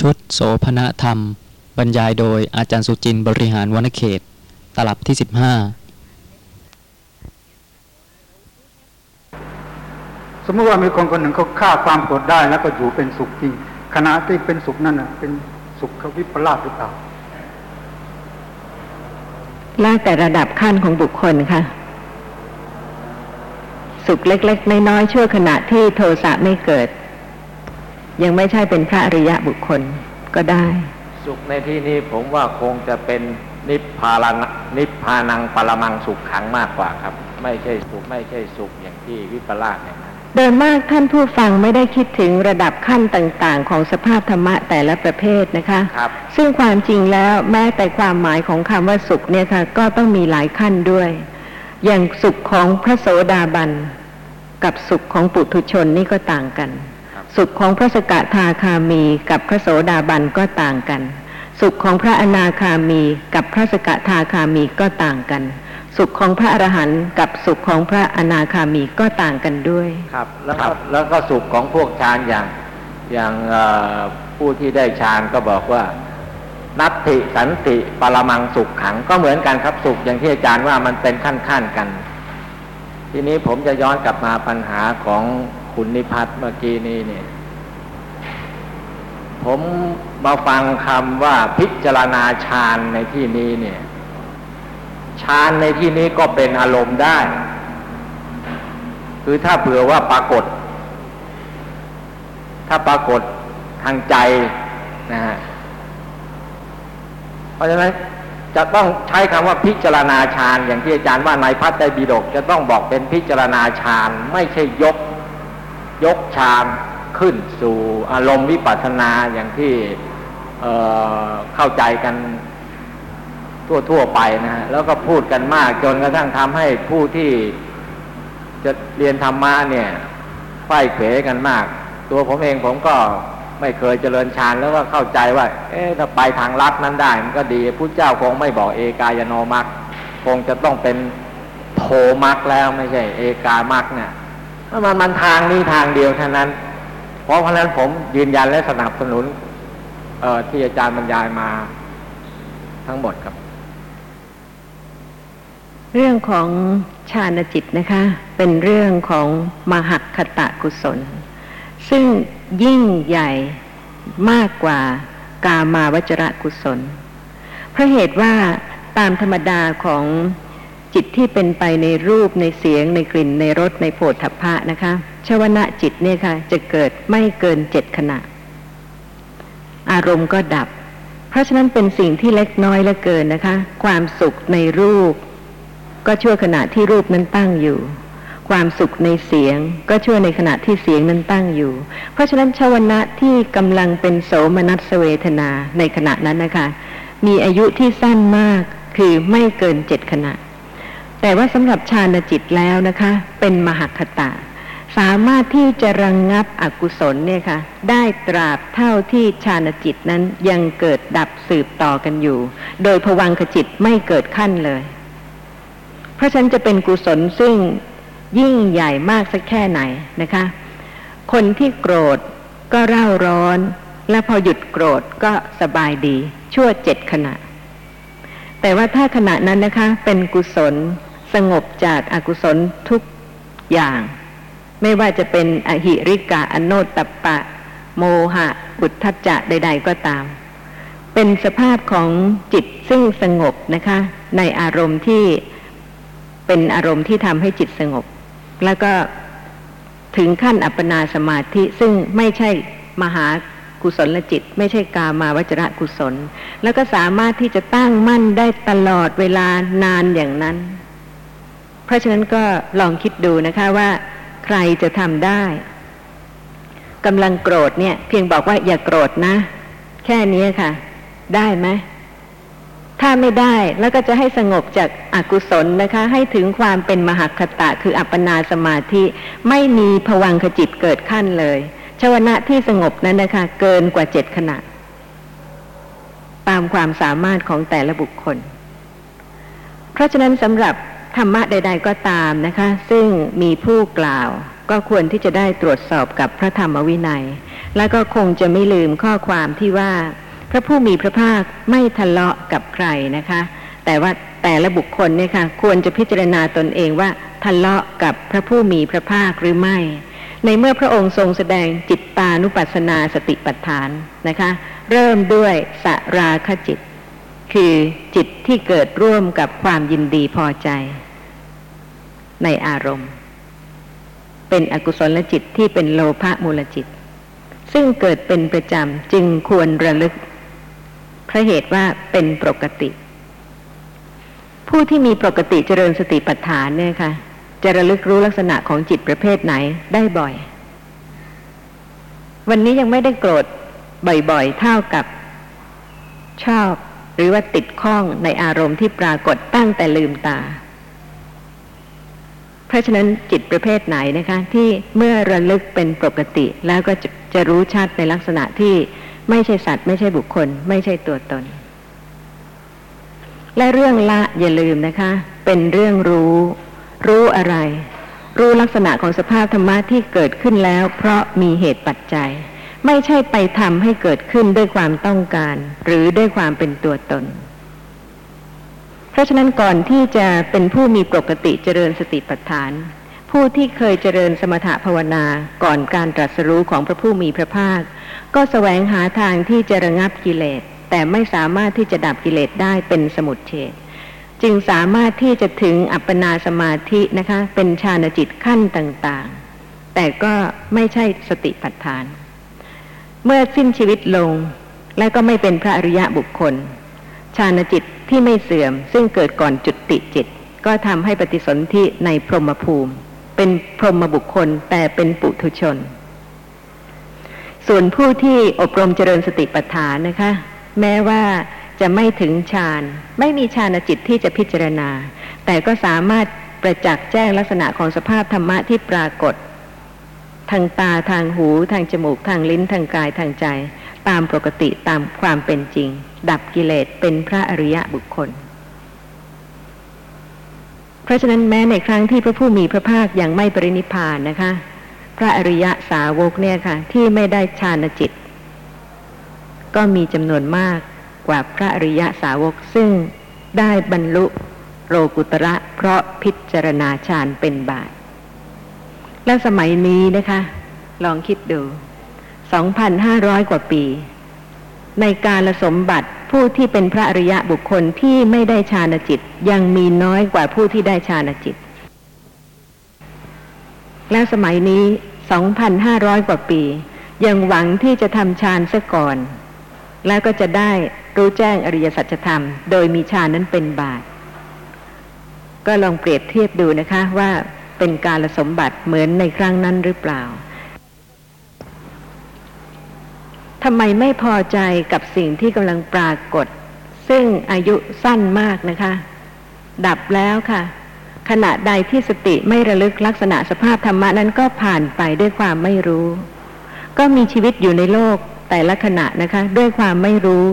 ชุดโสภณธรรม บรรยายโดยอาจารย์สุจินต์บริหารวรรณเขต ตลับที่ 15 สมมติว่ามีคนคนหนึ่งเขาฆ่าความโกรธได้แล้วก็อยู่เป็นสุขจริงขณะที่เป็นสุขนั่นน่ะเป็นสุขวิปลาสหรือเปล่าแล้วแต่ระดับขั้นของบุคคลค่ะ สุขเล็ก ๆ น้อยๆชั่วขณะที่โทสะไม่เกิด ยังไม่ใช่เป็นพระอริยะบุคคลก็ได้ สุขในที่นี้ผมว่าคงจะเป็นนิพพานังนิพพานังปรมังสุขขังมากกว่าครับ ไม่ใช่สุขไม่ใช่สุขอย่างที่วิปลาสอย่างนั้นโดยมากท่านผู้ฟังไม่ได้คิดถึงระดับขั้นต่างๆ ของสภาพธรรมะแต่ละประเภทนะคะครับซึ่งความจริงแล้วแม้แต่ความหมายของคำว่าสุขเนี่ยค่ะก็ต้องมีหลายขั้นด้วย อย่างสุขของพระโสดาบัน กับสุขของปุถุชนนี่ก็ต่างกันครับ สุขของพระสกทาคามีกับพระโสดาบันก็ต่างกัน สุขของพระอนาคามีกับพระสกทาคามีก็ต่างกัน สุขของพระอรหันต์กับสุขของพระอนาคามีก็ต่างกันด้วยครับ แล้วก็แล้วก็สุขของพวกฌานอย่างอย่างเอ่อผู้ที่ได้ฌานก็บอกว่านัตติสันติปรมังสุขขังก็เหมือนกันครับสุขอย่างที่อาจารย์ว่ามันเป็นขั้นขั้นๆกัน ทีนี้ผมจะย้อนกลับมาปัญหาของ คุณนิพัฒน์เมื่อกี้นี้เนี่ย ผมมาฟังคำว่าพิจารณาฌานในที่นี้เนี่ยฌานในที่นี้ก็เป็นอารมณ์ได้ คือถ้าเผื่อว่าปรากฏ ถ้าปรากฏทางใจนะฮะเพราะฉะนั้นจะต้องใช้คำว่าพิจารณาฌานอย่างที่อาจารย์ว่าในพัฒไตรปิฎกจะต้องบอกเป็นพิจารณาฌานไม่ใช่ยก ยกฌานขึ้นสู่อารมณ์วิปัสสนาอย่างที่เเข้าใจกันทั่วๆไปนะฮะแล้วก็พูดกันมากจนกระทั่งทำให้ผู้ที่จะเรียนธรรมะเนี่ยไฝ่เขวกันมาก ตัวผมเองผมก็ไม่เคยเจริญฌานแล้วก็เข้าใจว่า เอ๊ะถ้าไปทางลัดนั้นได้ มันก็ดีพุทธเจ้าคงไม่บอกเอกายโนมักคงจะต้องเป็นโทมักแล้วไม่ใช่ เอกามักเนี่ย มันมันทางนี้ทางเดียวเท่านั้น เพราะเพราะนั้นผมยืนยันและสนับสนุน เอ่อที่อาจารย์บรรยายมาทั้งหมดครับ เรื่องของฌานจิตนะคะ เป็นเรื่องของมหัคคตะกุศล ซึ่งยิ่งใหญ่มากกว่ากามาวจรกุศล เพราะเหตุว่าตามธรรมดาของ จิตที่เป็นไปในรูปในเสียง ในกลิ่นในรสในโผฏฐัพพะนะคะชวนะจิตเนี่ยค่ะ จะเกิดไม่เกินเจ็ดขณะ อารมณ์ก็ดับ เพราะฉะนั้นเป็นสิ่งที่เล็กน้อยเหลือเกินนะคะ ความสุขในรูป ก็ชั่วขณะที่รูปนั้นตั้งอยู่ ความสุขในเสียง ก็ชั่วในขณะที่เสียงนั้นตั้งอยู่ เพราะฉะนั้นชวนะที่กำลังเป็นโสมนัสเวทนาในขณะนั้นนะคะ มีอายุที่สั้นมากคือไม่เกินเจ็ดขณะ แต่ว่าสำหรับฌานจิตแล้วนะคะ เป็นมหคตาสามารถที่จะระงงับอกุศลเนี่ยค่ะ ได้ตราบเท่าที่ฌานจิตนั้นยังเกิดดับสืบต่อกันอยู่ โดยภวังคจิตไม่เกิดขั้นเลย เพราะฉันจะเป็นกุศลซึ่งยิ่งใหญ่มากสักแค่ไหนนะคะ คนที่โกรธก็เร่าร้อน และพอหยุดโกรธก็สบายดี ชั่วเจ็ดขณะ แต่ว่าถ้าขณะนั้นนะคะ เป็นกุศล สงบจากอากุศลทุกอย่าง ไม่ว่าจะเป็นอหิริกะ อโนตตปปะ โมหะ อุทธัจจะใด ๆ ก็ตาม เป็นสภาพของจิตซึ่งสงบนะคะ ในอารมณ์ที่เป็นอารมณ์ที่ทำให้จิตสงบ แล้วก็ถึงขั้นอัปปนาสมาธิซึ่งไม่ใช่มหากุศลจิต ไม่ใช่กามาวจระกุศล แล้วก็สามารถที่จะตั้งมั่นได้ตลอดเวลานานอย่างนั้น เพราะฉะนั้นก็ลองคิดดูนะคะว่าใครจะทำได้กำลังโกรธเนี่ย เพียงบอกว่าอย่าโกรธนะ แค่นี้ค่ะ ได้ไหมถ้าไม่ได้แล้วก็จะให้สงบจากอากุศลนะคะ ให้ถึงความเป็นมหคตะคืออัปปนาสมาธิ ไม่มีผวังขจิตเกิดขั้นเลยชวนะที่สงบนั้นนะคะ เกินกว่าเจ็ดขณะ ตามความสามารถของแต่ละบุคคล เพราะฉะนั้นสำหรับ ธรรมะใด ๆ ก็ตามนะคะ ซึ่งมีผู้กล่าว ก็ควรที่จะได้ตรวจสอบกับพระธรรมวินัย แล้วก็คงจะไม่ลืมข้อความที่ว่า พระผู้มีพระภาคไม่ทะเลาะกับใครนะคะ แต่ว่าแต่ละบุคคลเนี่ยค่ะควรจะพิจารณาตนเองว่าทะเลาะกับพระผู้มีพระภาคหรือไม่ ในเมื่อพระองค์ทรงแสดงจิตตานุปัสสนาสติปัฏฐานนะคะ เริ่มด้วยสราคจิต คือจิตที่เกิดร่วมกับความยินดีพอใจ ในอารมณ์ เป็นอกุศลจิตที่เป็นโลภะมูลจิต ซึ่งเกิดเป็นประจำจึงควรระลึกเพราะเหตุว่าเป็นปกติ ผู้ที่มีปกติเจริญสติปัฏฐานเนี่ยค่ะ จะระลึกรู้ลักษณะของจิตประเภทไหนได้บ่อย วันนี้ยังไม่ได้โกรธบ่อยๆ เท่ากับชอบหรือว่าติดข้องในอารมณ์ที่ปรากฏตั้งแต่ลืมตา เพราะฉะนั้นจิตประเภทไหนนะคะที่เมื่อระลึกเป็นปกติ แล้วก็จะจะรู้ชัดในลักษณะที่ไม่ใช่สัตว์ ไม่ใช่บุคคล ไม่ใช่ตัวตน และเรื่องละอย่าลืมนะคะ เป็นเรื่องรู้ รู้อะไร รู้ลักษณะของสภาพธรรมะที่เกิดขึ้นแล้ว เพราะมีเหตุปัจจัย ไม่ใช่ไปทำให้เกิดขึ้นด้วยความต้องการ หรือด้วยความเป็นตัวตน ราะฉะนั้นก่อนที่จะเป็นผู้มีปกติเจริญสติปัฏฐาน ผู้ที่เคยเจริญสมถะภาวนาก่อนการตรัสรู้ของพระผู้มีพระภาค ก็แสวงหาทางที่จะระงับกิเลส แต่ไม่สามารถที่จะดับกิเลสได้เป็นสมุทเฉดจึงสามารถที่จะถึงอัปปนาสมาธินะคะ เป็นฌานจิตขั้นต่างๆ แต่ก็ไม่ใช่สติปัฏฐาน เมื่อสิ้นชีวิตลงและก็ไม่เป็นพระอริยะบุคคลฌานจิต ที่ไม่เสื่อม ซึ่งเกิดก่อนจุดติจิต ก็ทำให้ปฏิสนธิในพรหมภูมิ เป็นพรหมบุคคลแต่เป็นปุถุชน ส่วนผู้ที่อบรมเจริญสติปัฏฐานนะคะ แม้ว่าจะไม่ถึงฌานไม่มีฌานจิตที่จะพิจารณา แต่ก็สามารถประจักษ์แจ้งลักษณะของสภาพธรรมะที่ปรากฏ ทางตาทางหู ทางจมูก ทางลิ้นทางกายทางใจ ตามปกติตามความเป็นจริง ดับกิเลสเป็นพระอริยะบุคคล เพราะฉะนั้นแม้ในครั้งที่พระผู้มีพระภาคยังไม่ปรินิพานนะคะ พระอริยะสาวกเนี่ยค่ะ ที่ไม่ได้ฌานจิต ก็มีจำนวนมากกว่าพระอริยะสาวกซึ่งได้บรรลุโลกุตระเพราะพิจารณาฌานเป็นบาท และสมัยนี้นะคะ ลองคิดดู 2,500 กว่าปี ในการสมบัติผู้ที่เป็นพระอริยะบุคคลที่ไม่ได้ฌานจิตยังมีน้อยกว่าผู้ที่ได้ฌานจิต และสมัยนี้ 2,500 กว่าปี ยังหวังที่จะทำฌานซะก่อน แล้วก็จะได้รู้แจ้งอริยสัจธรรม โดยมีฌานนั้นเป็นบาท ก็ลองเปรียบเทียบดูนะคะว่าเป็นการสมบัติเหมือนในครั้งนั้นหรือเปล่า ทำไมไม่พอใจกับสิ่งที่กำลังปรากฏ ซึ่งอายุสั้นมากนะคะ ดับแล้วค่ะ ขณะใดที่สติไม่ระลึกลักษณะสภาพธรรมะนั้นก็ผ่านไปด้วยความไม่รู้ ก็มีชีวิตอยู่ในโลกแต่ละขณะนะคะ ด้วยความไม่รู้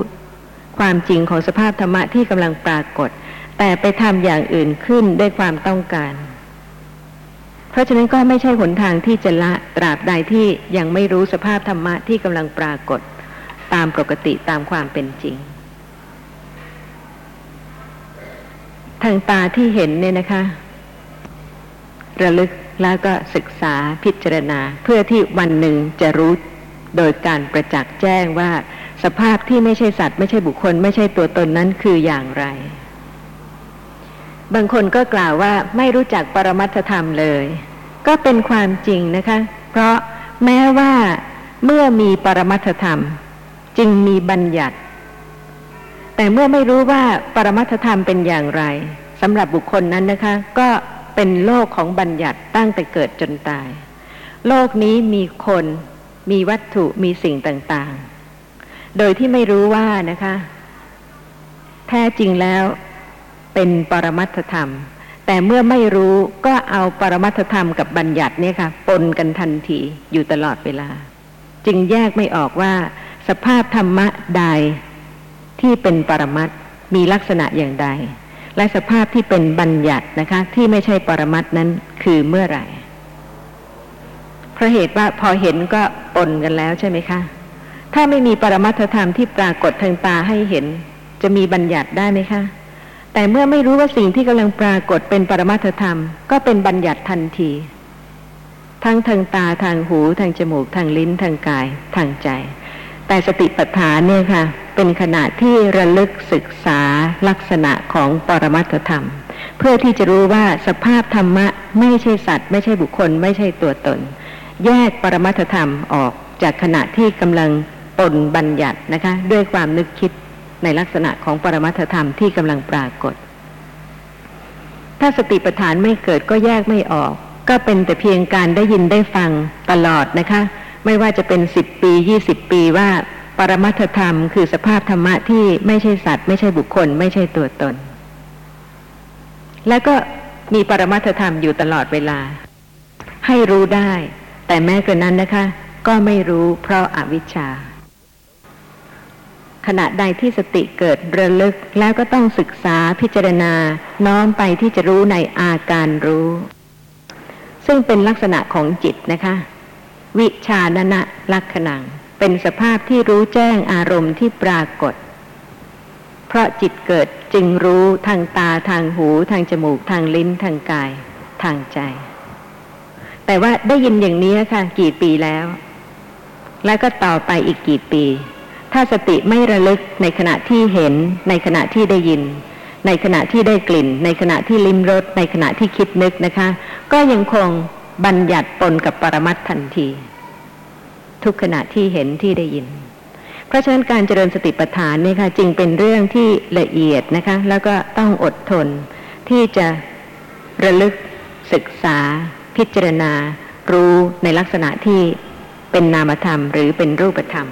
ความจริงของสภาพธรรมะที่กำลังปรากฏ แต่ไปทำอย่างอื่นขึ้นด้วยความต้องการ เพราะฉะนั้นก็ไม่ใช่หนทางที่จะละตราบใดที่ยังไม่รู้สภาพธรรมะที่กำลังปรากฏ ตามปกติตามความเป็นจริง ทางตาที่เห็นเนี่ยนะคะ ระลึกแล้วก็ศึกษาพิจารณา เพื่อที่วันหนึ่งจะรู้โดยการประจักษ์แจ้งว่า สภาพที่ไม่ใช่สัตว์ ไม่ใช่บุคคล ไม่ใช่ตัวตนนั้นคืออย่างไร บางคนก็กล่าวว่าไม่รู้จักปรมัตธรรมเลย ก็เป็นความจริงนะคะ เพราะแม้ว่าเมื่อมีปรมัตธรรม จึงมีบัญญัติ แต่เมื่อไม่รู้ว่าปรมัตธรรมเป็นอย่างไรสำหรับบุคคลนั้นนะคะ ก็เป็นโลกของบัญญัติตั้งแต่เกิดจนตาย โลกนี้มีคนมีวัตถุมีสิ่งต่างๆ โดยที่ไม่รู้ว่านะคะ แท้จริงแล้ว เป็นปรมัตธรรม แต่เมื่อไม่รู้ก็เอาปรมัตธรรมกับบัญญัติเนี่ยค่ะปนกันทันทีอยู่ตลอดเวลา จึงแยกไม่ออกว่า สภาพธรรมะใดที่เป็นปรมัตมีลักษณะอย่างใด และสภาพที่เป็นบัญญัตินะคะ ที่ไม่ใช่ปรมัตนั้นคือเมื่อไหร่เพราะเหตุว่าพอเห็นก็ปนกันแล้วใช่ไหมคะ ถ้าไม่มีปรมัตธรรมที่ปรากฏทางตาให้เห็น จะมีบัญญัติได้ไหมคะ แต่เมื่อไม่รู้ว่าสิ่งที่กำลังปรากฏเป็นปรมัตถธรรม ก็เป็นบัญญัติทันที ทั้งทางตาทางหูทางจมูกทางลิ้นทางกายทางใจ แต่สติปัฏฐานเนี่ยค่ะ เป็นขณะที่ระลึกศึกษาลักษณะของปรมัตถธรรม เพื่อที่จะรู้ว่าสภาพธรรมะไม่ใช่สัตว์ ไม่ใช่บุคคล ไม่ใช่ตัวตน แยกปรมัตถธรรมออกจากขณะที่กำลังปนบัญญัตินะคะ ด้วยความนึกคิด ในลักษณะของปรมัตธรรมที่กำลังปรากฏ ถ้าสติปัฏฐานไม่เกิดก็แยกไม่ออก ก็เป็นแต่เพียงการได้ยินได้ฟังตลอดนะคะ ไม่ว่าจะเป็นสิบปียี่สิบปีว่าปรมัตธรรมคือสภาพธรรมะที่ไม่ใช่สัตว์ ไม่ใช่บุคคล ไม่ใช่ตัวตน แล้วก็มีปรมัตธรรมอยู่ตลอดเวลา ให้รู้ได้ แต่แม้กระนั้นนะคะ ก็ไม่รู้เพราะอาวิชชา ขณะใดที่สติเกิดระลึกแล้วก็ต้องศึกษาพิจารณา น้อมไปที่จะรู้ในอาการรู้ ซึ่งเป็นลักษณะของจิตนะคะ วิชาณนะลักขณังเป็นสภาพที่รู้แจ้งอารมณ์ที่ปรากฏ เพราะจิตเกิดจึงรู้ทางตาทางหู ทางจมูกทางลิ้นทางกาย ทางใจ แต่ว่าได้ยินอย่างนี้ค่ะ กี่ปีแล้ว แล้วก็ต่อไปอีกกี่ปี ถ้าสติไม่ระลึกในขณะที่เห็น ในขณะที่ได้ยิน ในขณะที่ได้กลิ่น ในขณะที่ลิ้มรสในขณะที่คิดนึกนะคะ ก็ยังคงบัญญัติปนกับปรมัตทันที ทุกขณะที่เห็นที่ได้ยิน เพราะฉะนั้นการเจริญสติปัฏฐานเนี่ยค่ะจึงเป็นเรื่องที่ละเอียดนะคะ แล้วก็ต้องอดทน ที่จะระลึกศึกษา พิจารณา รู้ในลักษณะที่เป็นนามธรรมหรือเป็นรูปธรรม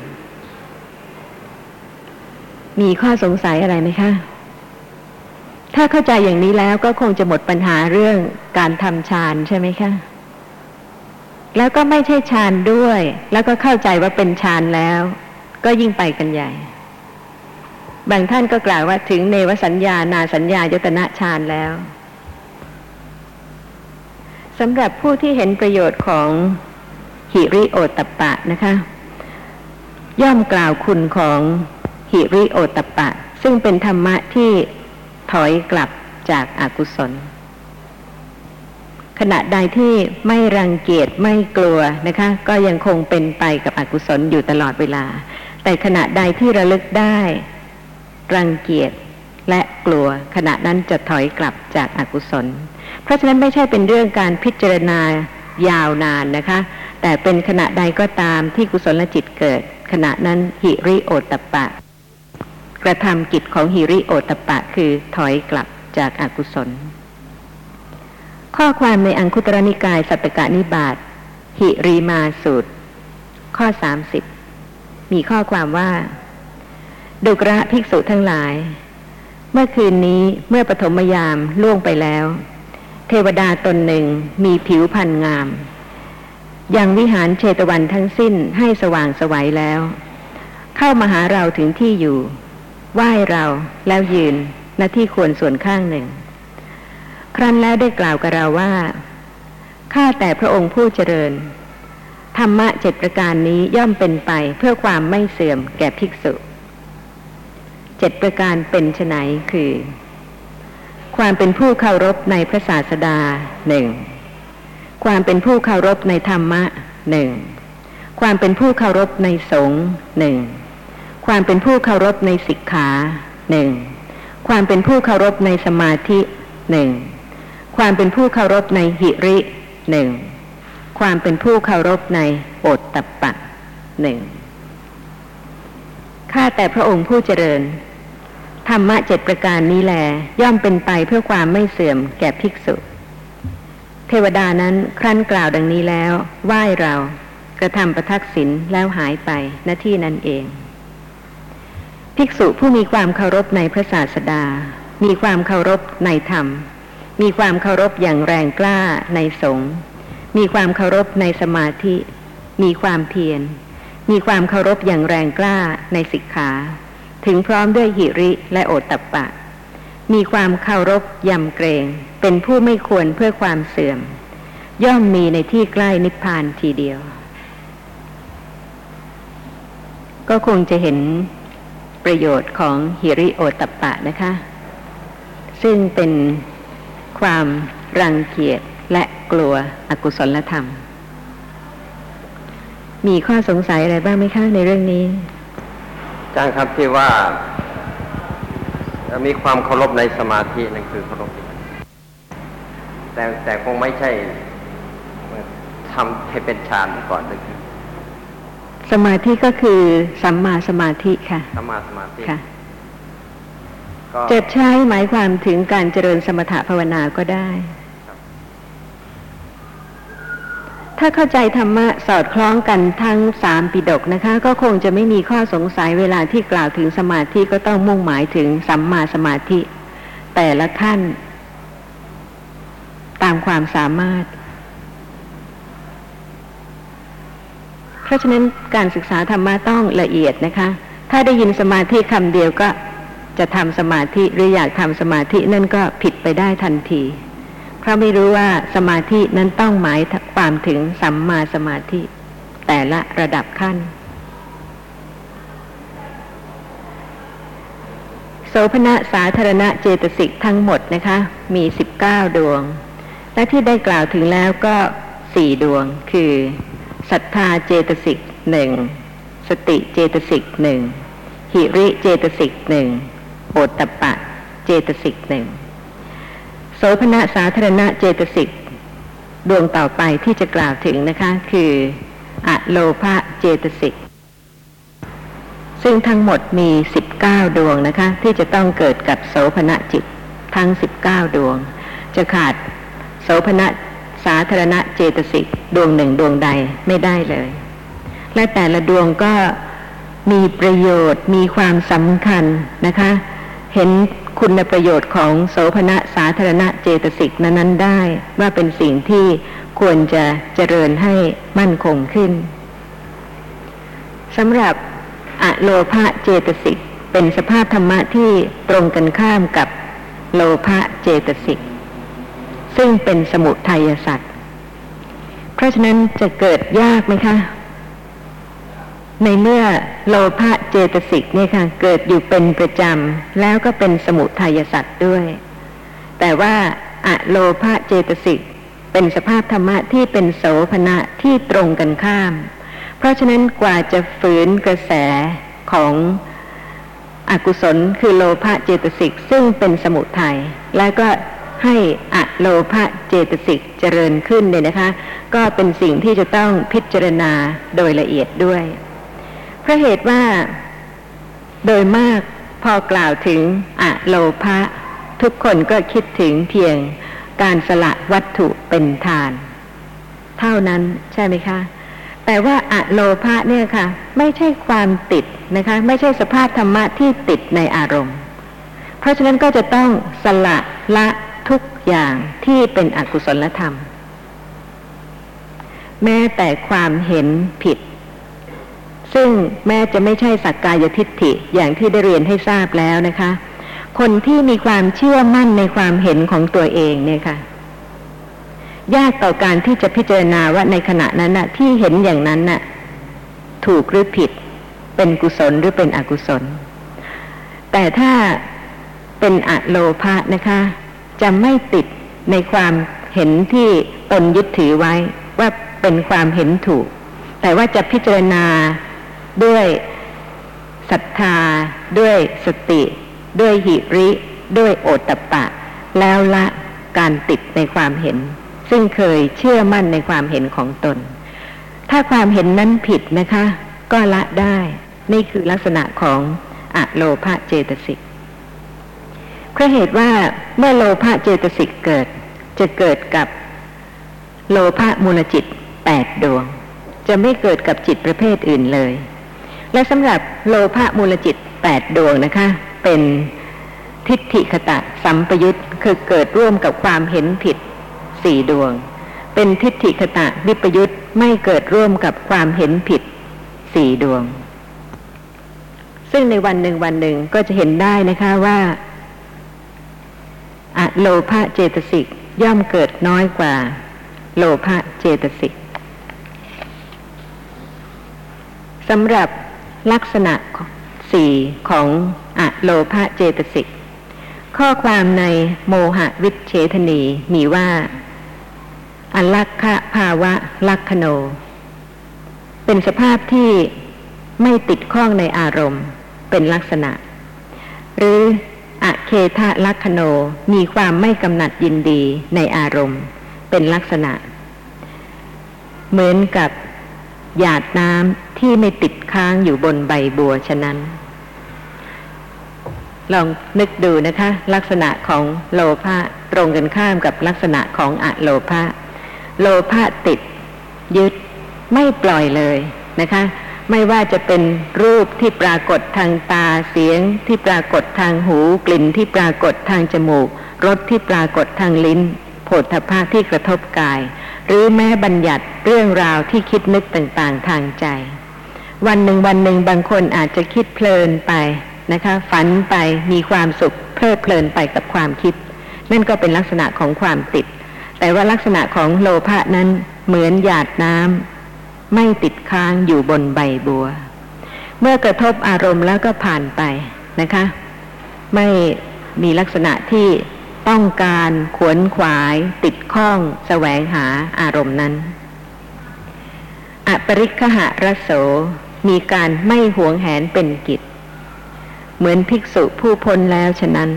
มีข้อสงสัยอะไรไหมคะ ถ้าเข้าใจอย่างนี้แล้วก็คงจะหมดปัญหาเรื่องการทำฌานใช่ไหมคะ แล้วก็ไม่ใช่ฌานด้วย แล้วก็เข้าใจว่าเป็นฌานแล้ว ก็ยิ่งไปกันใหญ่ บางท่านก็กล่าวว่าถึงเนวสัญญา นาสัญญายตนะฌานแล้วสำหรับผู้ที่เห็นประโยชน์ของหิริโอตตปปะนะคะ ย่อมกล่าวคุณของ หิริโอตตปปะ ซึ่งเป็นธรรมะที่ถอยกลับจากอากุศล ขณะใดที่ไม่รังเกียจไม่กลัวนะคะ ก็ยังคงเป็นไปกับอกุศลอยู่ตลอดเวลา แต่ขณะใดที่ระลึกได้ รังเกียจและกลัวขณะนั้นจะถอยกลับจากอากุศล เพราะฉะนั้นไม่ใช่เป็นเรื่องการพิจารณายาวนานนะคะ แต่เป็นขณะใดก็ตามที่กุศลจิตเกิด ขณะนั้นหิริโอตตปปะ กระทำกิจของหิริโอตปะคือถอยกลับจากอากุศล ข้อความในอังคุตรนิกายสัตตกานิบาตหิรีมาสูตร ข้อสามสิบมีข้อความว่า ดุกระภิกษุทั้งหลาย เมื่อคืนนี้เมื่อปฐมยามล่วงไปแล้ว เทวดาตนหนึ่งมีผิวพรรณงามยังวิหารเชตวันทั้งสิ้นให้สว่างสวัยแล้ว เข้ามาหาเราถึงที่อยู่ ไหว้เราแล้วยืนหน้าที่ควรส่วนข้างหนึ่ง ครั้นแล้วได้กล่าวกับเราว่า ข้าแต่พระองค์ผู้เจริญ ธรรมะเจ็ดประการนี้ย่อมเป็นไปเพื่อความไม่เสื่อมแก่ภิกษุ เจ็ดประการเป็นไฉนคือ ความเป็นผู้เคารพในพระศาสดาหนึ่ง ความเป็นผู้เคารพในธรรมะหนึ่ง ความเป็นผู้เคารพในสงฆ์หนึ่ง ความเป็นผู้เคารพในสิกขาหนึ่งความเป็นผู้เคารพในสมาธิหนึ่งความเป็นผู้เคารพในหิริหนึ่งความเป็นผู้เคารพในโอตตัปปะหนึ่งข้าแต่พระองค์ผู้เจริญ ธรรมะเจ็ดประการนี้แล ย่อมเป็นไปเพื่อความไม่เสื่อมแก่ภิกษุ เทวดานั้นครั้นกล่าวดังนี้แล้วไหว้เรา กระทำประทักษิณแล้วหายไปณที่นั้นเอง ภิกษุผู้มีความเคารพในพระศาสดา มีความเคารพในธรรม มีความเคารพอย่างแรงกล้าในสงฆ์ มีความเคารพในสมาธิ มีความเพียร มีความเคารพอย่างแรงกล้าในสิกขา ถึงพร้อมด้วยหิริและโอตตัปปะ มีความเคารพยำเกรง เป็นผู้ไม่ควรเพื่อความเสื่อม ย่อมมีในที่ใกล้นิพพานทีเดียว ก็คงจะเห็น ประโยชน์ของฮิริโอตปปะนะคะ ซึ่งเป็นความรังเกียจและกลัวอกุศลธรรม มีข้อสงสัยอะไรบ้างไหมคะในเรื่องนี้อาจารย์ครับที่ว่า มีความเคารพในสมาธินั่นคือเคารพแต่แต่คงไม่ใช่ทำให้เป็นฌานก่อนนั่นคือ สมาธิก็คือสัมมาสมาธิค่ะสมาสมาธิค่ะก็จะใช้หมายความถึงการเจริญสมถะภาวนาก็ได้ ถ้าเข้าใจธรรมะสอดคล้องกันทั้งสามปิดกนะคะ ก็คงจะไม่มีข้อสงสัยเวลาที่กล่าวถึงสมาธิก็ต้องมุ่งหมายถึงสัมมาสมาธิ แต่ละขั้น ตามความสามารถ เพราะฉะนั้นการศึกษาธรรมะต้องละเอียดนะคะ ถ้าได้ยินสมาธิคำเดียวก็จะทำสมาธิหรืออยากทำสมาธินั่นก็ผิดไปได้ทันที เพราะไม่รู้ว่าสมาธินั้นต้องหมายความถึงสัมมาสมาธิ แต่ละระดับขั้น โสภณะสาธารณะเจตสิกทั้งหมดนะคะ มีสิบเก้าดวง และที่ได้กล่าวถึงแล้วก็สี่ดวงคือ ศรัทธาเจตสิกหนึ่งสติเจตสิกหนึ่งหิริเจตสิกหนึ่งโอตตปปะเจตสิกหนึ่งโสภณะสาธารณะเจตสิกดวงต่อไปที่จะกล่าวถึงนะคะ คืออโลภะเจตสิกซึ่งทั้งหมดมีสิบเก้าดวงนะคะ ที่จะต้องเกิดกับโสภณะจิตทั้งสิบเก้าดวง จะขาดโสภณะ สาธารณะเจตสิกดวงหนึ่งดวงใดไม่ได้เลย และแต่ละดวงก็มีประโยชน์มีความสำคัญนะคะ เห็นคุณประโยชน์ของโสภณะสาธารณะเจตสิกนั้นๆได้ ว่าเป็นสิ่งที่ควรจะเจริญให้มั่นคงขึ้นสำหรับอโลภะเจตสิกเป็นสภาพธรรมะที่ตรงกันข้ามกับโลภะเจตสิก ซึ่งเป็นสมุทัยสัตว์เพราะฉะนั้นจะเกิดยากไหมคะ ในเมื่อโลภะเจตสิกเนี่ยค่ะ เกิดอยู่เป็นประจำแล้วก็เป็นสมุทัยสัตว์ด้วย แต่ว่าอะโลภะเจตสิกเป็นสภาพธรรมะที่เป็นโสภณะที่ตรงกันข้าม เพราะฉะนั้นกว่าจะฝืนกระแสของอกุศลคือโลภะเจตสิกซึ่งเป็นสมุทัยแล้วก็ ให้อโลภะเจตสิกเจริญขึ้นเนี่ยนะคะ ก็เป็นสิ่งที่จะต้องพิจารณาโดยละเอียดด้วยเพราะเหตุว่า โดยมากพอกล่าวถึงอโลภะทุกคนก็คิดถึงเพียงการสละวัตถุเป็นทาน เท่านั้นใช่ไหมคะ แต่ว่าอโลภะเนี่ยค่ะ ไม่ใช่ความติดนะคะ ไม่ใช่สภาพธรรมะที่ติดในอารมณ์ เพราะฉะนั้นก็จะต้องสละละ ทุกอย่างที่เป็นอกุศลธรรม แม้แต่ความเห็นผิด ซึ่งแม้จะไม่ใช่สักกายทิฏฐิอย่างที่ได้เรียนให้ทราบแล้วนะคะ คนที่มีความเชื่อมั่นในความเห็นของตัวเองเนี่ยค่ะ ยากต่อการที่จะพิจารณาว่าในขณะนั้นน่ะ ที่เห็นอย่างนั้นน่ะ ถูกหรือผิด เป็นกุศลหรือเป็นอกุศล แต่ถ้าเป็นอโลภะนะคะ จะไม่ติดในความเห็นที่ตนยึดถือไว้ว่าเป็นความเห็นถูก แต่ว่าจะพิจารณาด้วยศรัทธา ด้วยสติ ด้วยหิริ ด้วยโอตตปปะ แล้วละการติดในความเห็น ซึ่งเคยเชื่อมั่นในความเห็นของตน ถ้าความเห็นนั้นผิดนะคะ ก็ละได้ นี่คือลักษณะของอะโลภะเจตสิก เพราะเหตุว่าเมื่อโลภะเจตสิกเกิด จะเกิดกับโลภะมูลจิตแปดดวง จะไม่เกิดกับจิตประเภทอื่นเลย และสำหรับโลภะมูลจิตแปดดวงนะคะ เป็นทิฏฐิคตะสัมปยุตคือเกิดร่วมกับความเห็นผิดสี่ดวง เป็นทิฏฐิคตะวิปยุตไม่เกิดร่วมกับความเห็นผิดสี่ดวง ซึ่งในวันหนึ่งวันหนึ่งก็จะเห็นได้นะคะว่า อโลภะเจตสิกย่อมเกิดน้อยกว่า โลภะเจตสิกสำหรับลักษณะสี่ของอโลภะเจตสิก ข้อความในโมหะวิเชทนีมีว่า อลักขะภาวะลักขโน เป็นสภาพที่ไม่ติดข้องในอารมณ์เป็นลักษณะ หรือ อเคทะลักขโนมีความไม่กำหนัดยินดีในอารมณ์ เป็นลักษณะ เหมือนกับหยาดน้ำที่ไม่ติดค้างอยู่บนใบบัวฉะนั้น ลองนึกดูนะคะ ลักษณะของโลภะตรงกันข้ามกับลักษณะของอะโลภะโลภะติดยึดไม่ปล่อยเลยนะคะ ไม่ว่าจะเป็นรูปที่ปรากฏทางตาเสียงที่ปรากฏทางหูกลิ่นที่ปรากฏทางจมูกรสที่ปรากฏทางลิ้นโผฏฐัพพะที่กระทบกาย หรือแม้บัญญัติเรื่องราวที่คิดนึกต่างๆทางใจ วันหนึ่งวันหนึ่งบางคนอาจจะคิดเพลินไปนะคะ ฝันไปมีความสุขเพลิดเพลินไปกับความคิด นั่นก็เป็นลักษณะของความติด แต่ว่าลักษณะของโลภะนั้นเหมือนหยาดน้ำ ไม่ติดค้างอยู่บนใบบัว เมื่อกระทบอารมณ์แล้วก็ผ่านไปนะคะ ไม่มีลักษณะที่ต้องการขวนขวาย ติดข้องแสวงหาอารมณ์นั้น อปริคหะรโสมีการไม่หวงแหนเป็นกิจ เหมือนภิกษุผู้พ้นแล้วฉะนั้น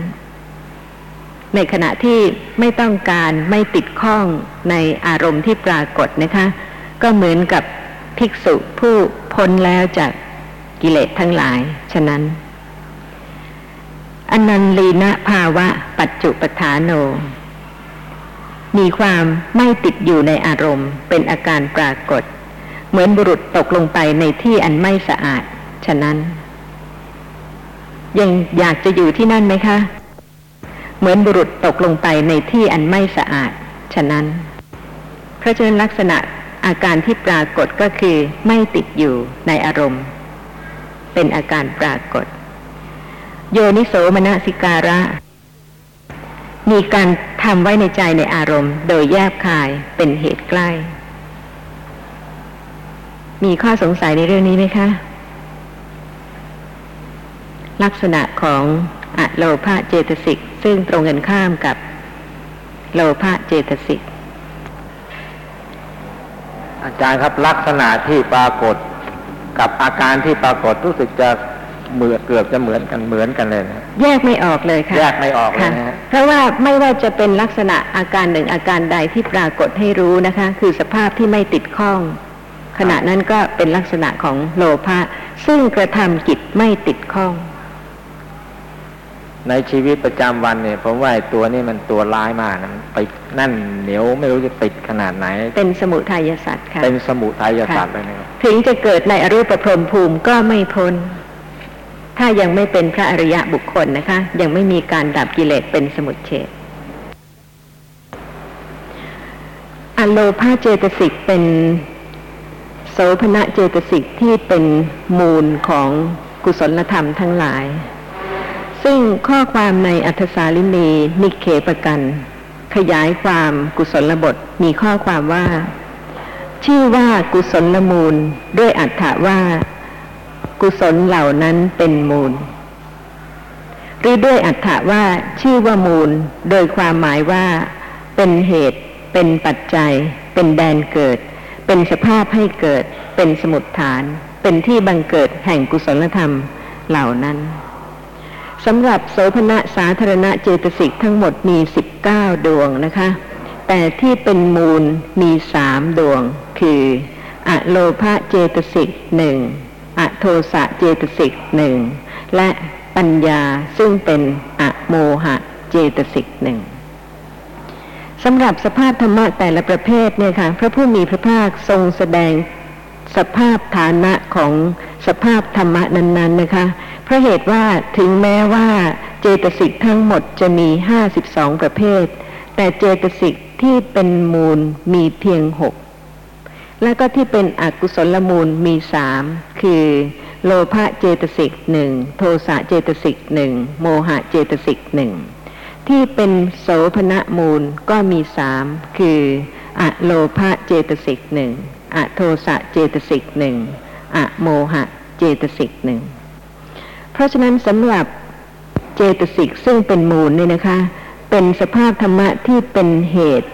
ในขณะที่ไม่ต้องการไม่ติดข้องในอารมณ์ที่ปรากฏนะคะ ก็เหมือนกับ ภิกษุผู้พ้นแล้วจากกิเลสทั้งหลาย ฉะนั้น อนันลีนะภาวะปัจจุปทานโน มีความไม่ติดอยู่ในอารมณ์ เป็นอาการปรากฏ เหมือนบุรุษตกลงไปในที่อันไม่สะอาด ฉะนั้น ยังอยากจะอยู่ที่นั่นไหมคะ เหมือนบุรุษตกลงไปในที่อันไม่สะอาด ฉะนั้น เพราะฉะนั้นลักษณะ อาการที่ปรากฏก็คือไม่ติดอยู่ในอารมณ์ เป็นอาการปรากฏ โยนิโสมนสิการะ มีการทำไว้ในใจในอารมณ์ โดยแยบคายเป็นเหตุใกล้ มีข้อสงสัยในเรื่องนี้ไหมคะ ลักษณะของอะโลภะเจตสิกซึ่งตรงกันข้ามกับโลภะเจตสิก อาจารย์ครับลักษณะที่ปรากฏกับอาการที่ปรากฏรู้สึกจะเหมือนเกือบจะเหมือนกันเหมือนกันเลยนะแยกไม่ออกเลยค่ะแยกไม่ออกเลยค่ะนะฮะเพราะว่าไม่ว่าจะเป็นลักษณะอาการหนึ่งอาการใดที่ปรากฏให้รู้นะคะ คือสภาพที่ไม่ติดข้อง ขณะนั้นก็เป็นลักษณะของโลภะซึ่งกระทำกิจไม่ติดข้อง ในชีวิตประจำวันเนี่ยผมว่าไอ้ตัวนี้มันตัวร้ายมากนะมันไปนั่นเหนียวไม่รู้จะติดขนาดไหน เป็นสมุทัยสัตว์ค่ะเป็นสมุทัยศาสตร์เลยนะครับถึงจะเกิดในอรูปพรหมภูมิก็ไม่พ้น ถ้ายังไม่เป็นพระอริยะบุคคลนะคะ ยังไม่มีการดับกิเลสเป็นสมุทเฉดอโลภาเจตสิกเป็นโสภณะเจตสิกที่เป็นมูลของกุศลธรรมทั้งหลาย ซึ่งข้อความในอัธสาลินีนิเคปกัน ขยายความกุศลบทมีข้อความว่า ชื่อว่ากุศลมูลด้วยอัฏฐว่า กุศลเหล่านั้นเป็นมูล หรือด้วยอัฏฐว่า ชื่อว่ามูล โดยความหมายว่า เป็นเหตุ เป็นปัจจัย เป็นแดนเกิด เป็นสภาพให้เกิด เป็นสมุดฐาน เป็นที่บังเกิดแห่งกุศลธรรมเหล่านั้น สำหรับโสภณะสาธารณะเจตสิกทั้งหมดมี 19 ดวงนะคะ แต่ที่เป็นมูลมีสามดวง คืออะโลภะเจตสิกหนึ่งอะโทสะเจตสิกหนึ่งและปัญญาซึ่งเป็นอะโมหะเจตสิกหนึ่งสำหรับสภาพธรรมะแต่ละประเภทเนี่ยค่ะพระผู้มีพระภาคทรงแสดงสภาพฐานะของสภาพธรรมะนั้น ๆ นะคะ เพราะเหตุว่าถึงแม้ว่าเจตสิกทั้งหมดจะมี52ประเภท แต่เจตสิกที่เป็นมูลมีเพียงหกและก็ที่เป็นอกุศลมูลมีสามคือโลภะเจตสิกหนึ่งโทสะเจตสิกหนึ่งโมหะเจตสิกหนึ่งที่เป็นโสภณมูลก็มีสามคืออะโลภะเจตสิกหนึ่งอะโทสะเจตสิกหนึ่งอะโมหะเจตสิกหนึ่ง เพราะฉะนั้นสำหรับเจตสิกซึ่งเป็นมูลเนี่ยนะคะ เป็นสภาพธรรมะที่เป็นเหตุ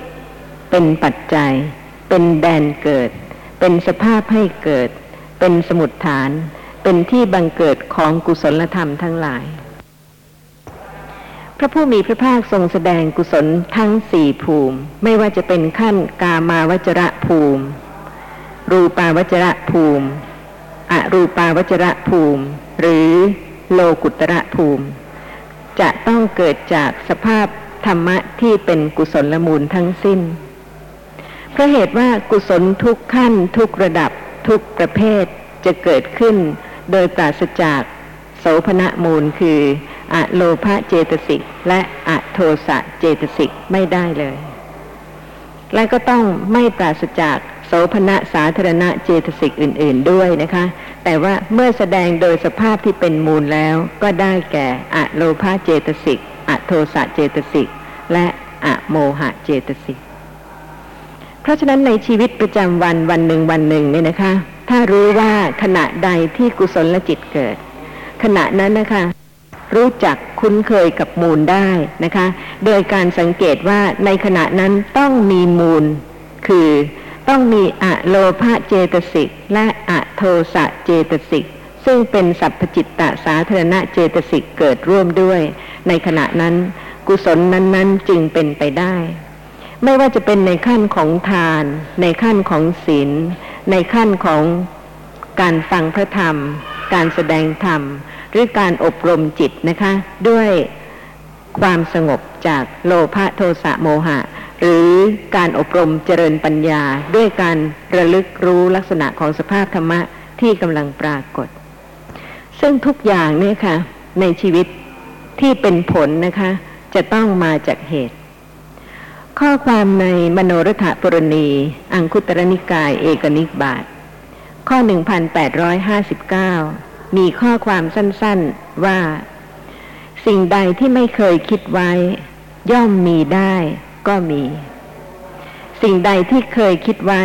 เป็นปัจจัย เป็นแดนเกิด เป็นสภาพให้เกิด เป็นสมุดฐาน เป็นที่บังเกิดของกุศลธรรมทั้งหลาย พระผู้มีพระภาคทรงแสดงกุศลทั้งสี่ภูมิ ไม่ว่าจะเป็นขั้นกามาวจระภูมิ รูปาวจระภูมิอรูปาวจระภูมิ หรือ โลกุตระภูมิ จะต้องเกิดจากสภาพธรรมะที่เป็นกุศลละมูลทั้งสิ้น เพราะเหตุว่ากุศลทุกขั้นทุกระดับทุกประเภทจะเกิดขึ้น โดยปราศจากโสภณมูลคืออะโลภะเจตสิกและอะโทสะเจตสิกไม่ได้เลย และก็ต้องไม่ปราศจาก ภณะสาธารณะเจตสิกอื่น ๆด้วยนะคะ แต่ว่าเมื่อแสดงโดยสภาพที่เป็นมูลแล้ว ก็ได้แก่อะโลภะเจตสิกอะโทสะเจตสิก และอะโมหะเจตสิก เพราะฉะนั้นในชีวิตประจำวันวันหนึ่งวันหนึ่งเนี่ยนะคะ ถ้ารู้ว่าขณะใดที่กุศลจิตเกิด ขณะนั้นนะคะรู้จักคุ้นเคยกับมูลได้นะคะ โดยการสังเกตว่าในขณะนั้นต้องมีมูล คือ ต้องมีอะโลภะเจตสิกและอะโทสะเจตสิก ซึ่งเป็นสัพพจิตตสาธารณะเจตสิกเกิดร่วมด้วย ในขณะนั้นกุศลนั้นๆจึงเป็นไปได้ ไม่ว่าจะเป็นในขั้นของทาน ในขั้นของศีล ในขั้นของการฟังพระธรรม การแสดงธรรม หรือการอบรมจิตนะคะ ด้วยความสงบจากโลภะโทสะโมหะ หรือการอบรมเจริญปัญญาด้วยการระลึกรู้ลักษณะของสภาพธรรมะที่กำลังปรากฏ ซึ่งทุกอย่างเนี่ยค่ะ ในชีวิตที่เป็นผลนะคะ จะต้องมาจากเหตุ ข้อความในมโนรถปรณี อังคุตรนิกายเอกนิกบาทข้อ 1859 มีข้อความสั้นๆว่า สิ่งใดที่ไม่เคยคิดไว้ ย่อมมีได้ ก็มี สิ่งใดที่เคยคิดไว้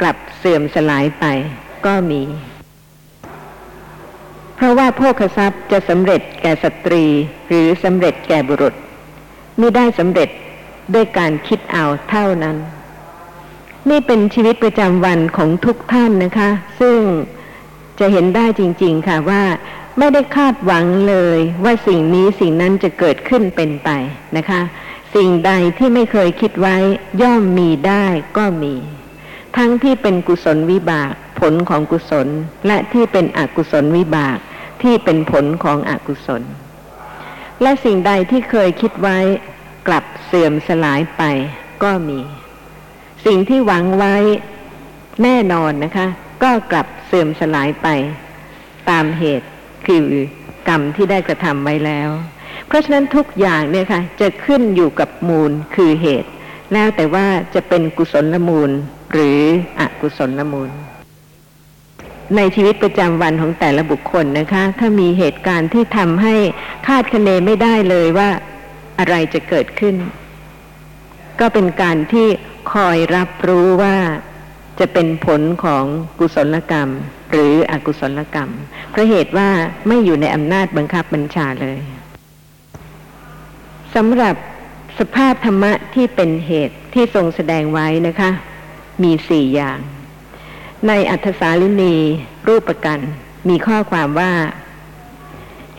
กลับเสื่อมสลายไปก็มี เพราะว่าโภคทรัพย์จะสำเร็จแก่สตรีหรือสำเร็จแก่บุรุษไม่ได้สำเร็จด้วยการคิดเอาเท่านั้น นี่เป็นชีวิตประจำวันของทุกท่านนะคะ ซึ่งจะเห็นได้จริง ๆค่ะว่าไม่ได้คาดหวังเลยว่าสิ่งนี้สิ่งนั้นจะเกิดขึ้นเป็นไปนะคะ สิ่งใดที่ไม่เคยคิดไว้ย่อมมีได้ก็มี ทั้งที่เป็นกุศลวิบากผลของกุศลและที่เป็นอกุศลวิบากที่เป็นผลของอกุศล และสิ่งใดที่เคยคิดไว้กลับเสื่อมสลายไปก็มี สิ่งที่หวังไว้แน่นอนนะคะ ก็กลับเสื่อมสลายไป ตามเหตุคือกรรมที่ได้กระทำไว้แล้ว เพราะฉะนั้นทุกอย่างเนี่ยค่ะจะขึ้นอยู่กับมูลคือเหตุ แล้วแต่ว่าจะเป็นกุศลละมูลหรืออกุศลละมูล ในชีวิตประจำวันของแต่ละบุคคลนะคะ ถ้ามีเหตุการณ์ที่ทำให้คาดคะเนไม่ได้เลยว่าอะไรจะเกิดขึ้น ก็เป็นการที่คอยรับรู้ว่าจะเป็นผลของกุศลกรรม หรืออกุศลกรรมเพราะเหตุว่าไม่อยู่ในอำนาจบังคับบัญชาเลย สำหรับสภาพธรรมะที่เป็นเหตุที่ทรงแสดงไว้นะคะ มีสี่อย่าง ในอัธสาลินีรูปประกันมีข้อความว่า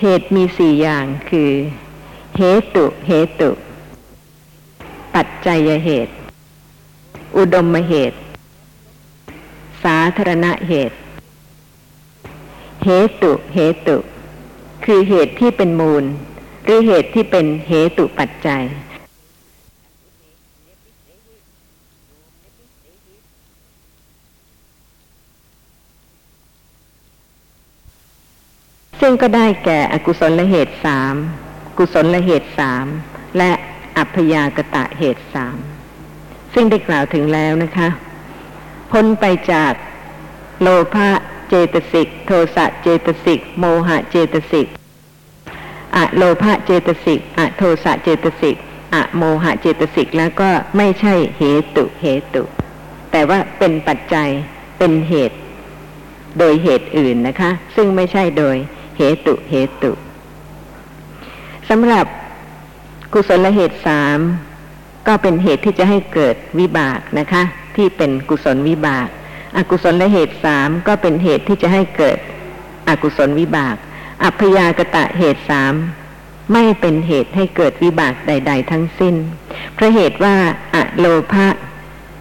เหตุมีสี่อย่างคือเหตุเหตุ ปัจจัยเหตุ อุดมเหตุ สาธารณเหตุ เหตุเหตุ คือเหตุที่เป็นมูล หรือเหตุที่เป็นเหตุปัจจัย ซึ่งก็ได้แก่อกุศลเหตุสามกุศลเหตุสามและอัพยากตะเหตุสามซึ่งได้กล่าวถึงแล้วนะคะ พ้นไปจากโลภะเจตสิก โทสะเจตสิก โมหะเจตสิก อะโลภะเจตสิกอะโทสะเจตสิกอะโมหะเจตสิกแล้วก็ไม่ใช่เหตุเหตุ แต่ว่าเป็นปัจจัยเป็นเหตุ โดยเหตุอื่นนะคะ ซึ่งไม่ใช่โดยเหตุเหตุสำหรับกุศลเหตุสามก็เป็นเหตุที่จะให้เกิดวิบากนะคะ ที่เป็นกุศลวิบาก อกุศลเหตุสามก็เป็นเหตุที่จะให้เกิดอกุศลวิบาก อัพยากตะเหตุสามไม่เป็นเหตุให้เกิดวิบากใด ๆ ทั้งสิ้น เพราะเหตุว่าอะโลภะ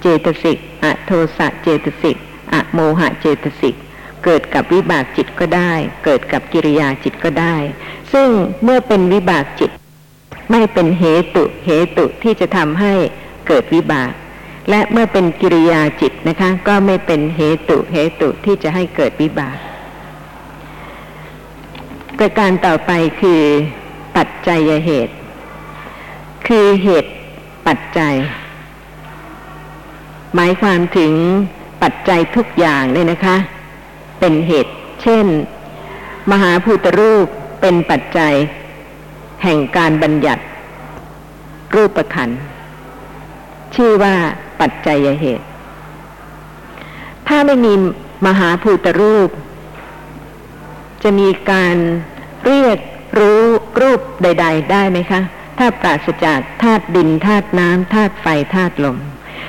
เจตสิกอะโทสะเจตสิกอะโมหะเจตสิกเกิดกับวิบากจิตก็ได้ เกิดกับกิริยาจิตก็ได้ ซึ่งเมื่อเป็นวิบากจิต ไม่เป็นเหตุเหตุที่จะทำให้เกิดวิบาก และเมื่อเป็นกิริยาจิตนะคะ ก็ไม่เป็นเหตุเหตุที่จะให้เกิดวิบาก ประการต่อไปคือปัจจัยเหตุ คือเหตุปัจจัย หมายความถึงปัจจัยทุกอย่างเลยนะคะ เป็นเหตุ เช่น มหาภูตรูปเป็นปัจจัย แห่งการบัญญัติ รูปขันชื่อว่าปัจจัยเหตุ ถ้าไม่มีมหาภูตรูป จะมีการเรียกรู้รูปใด ๆ ได้ไหมคะ ถ้าปราศจากธาตุดินธาตุน้ำธาตุไฟธาตุลม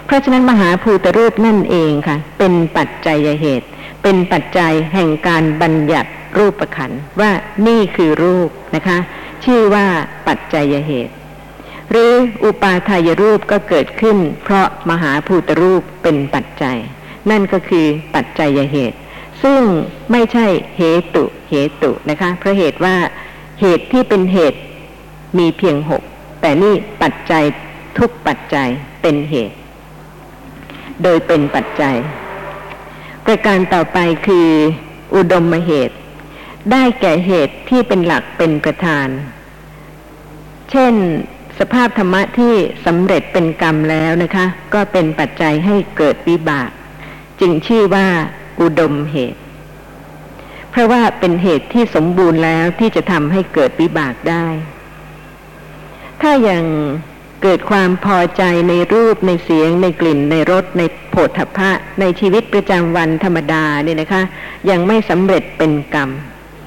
เพราะฉะนั้นมหาภูตรูปนั่นเองค่ะ เป็นปัจจัยเหตุ เป็นปัจจัยแห่งการบัญญัติรูปขันว่านี่คือรูปนะคะ ชื่อว่าปัจจัยเหตุ หรืออุปาทายรูปก็เกิดขึ้น เพราะมหาภูตรูปเป็นปัจจัย นั่นก็คือปัจจัยเหตุ ซึ่งไม่ใช่เหตุเหตุนะคะ เพราะเหตุว่าเหตุที่เป็นเหตุมีเพียงหก แต่นี่ปัจจัยทุกปัจจัยเป็นเหตุ โดยเป็นปัจจัย ประการต่อไปคืออุดมเหตุ ได้แก่เหตุที่เป็นหลักเป็นประธาน เช่นสภาพธรรมะที่สำเร็จเป็นกรรมแล้วนะคะ ก็เป็นปัจจัยให้เกิดวิบาก จึงชื่อว่า อุดมเหตุ เพราะว่าเป็นเหตุที่สมบูรณ์แล้วที่จะทำให้เกิดวิบากได้ ถ้ายังเกิดความพอใจในรูปในเสียง ในกลิ่น ในรสในโผฏฐัพพะ ในชีวิตประจำวันธรรมดาเนี่ยนะคะ ยังไม่สำเร็จเป็นกรรม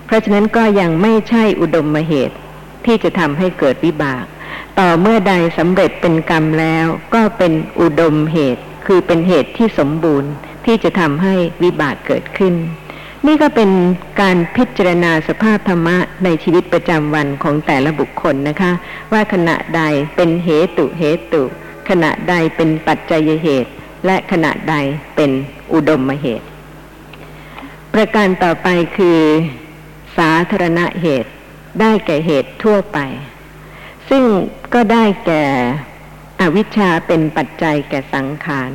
เพราะฉะนั้นก็ยังไม่ใช่อุดมมเหตุ ที่จะทำให้เกิดวิบาก ต่อเมื่อใดสำเร็จเป็นกรรมแล้ว ก็เป็นอุดมเหตุ คือเป็นเหตุที่สมบูรณ์ ที่จะทำให้วิบากเกิดขึ้น นี่ก็เป็นการพิจารณาสภาพธรรมะในชีวิตประจำวันของแต่ละบุคคลนะคะ ว่าขณะใดเป็นเหตุเหตุ ขณะใดเป็นปัจจัยเหตุ และขณะใดเป็นอุดมเหตุ ประการต่อไปคือ สาธารณเหตุ ได้แก่เหตุทั่วไป ซึ่งก็ได้แก่อวิชชาเป็นปัจจัยแก่สังขาร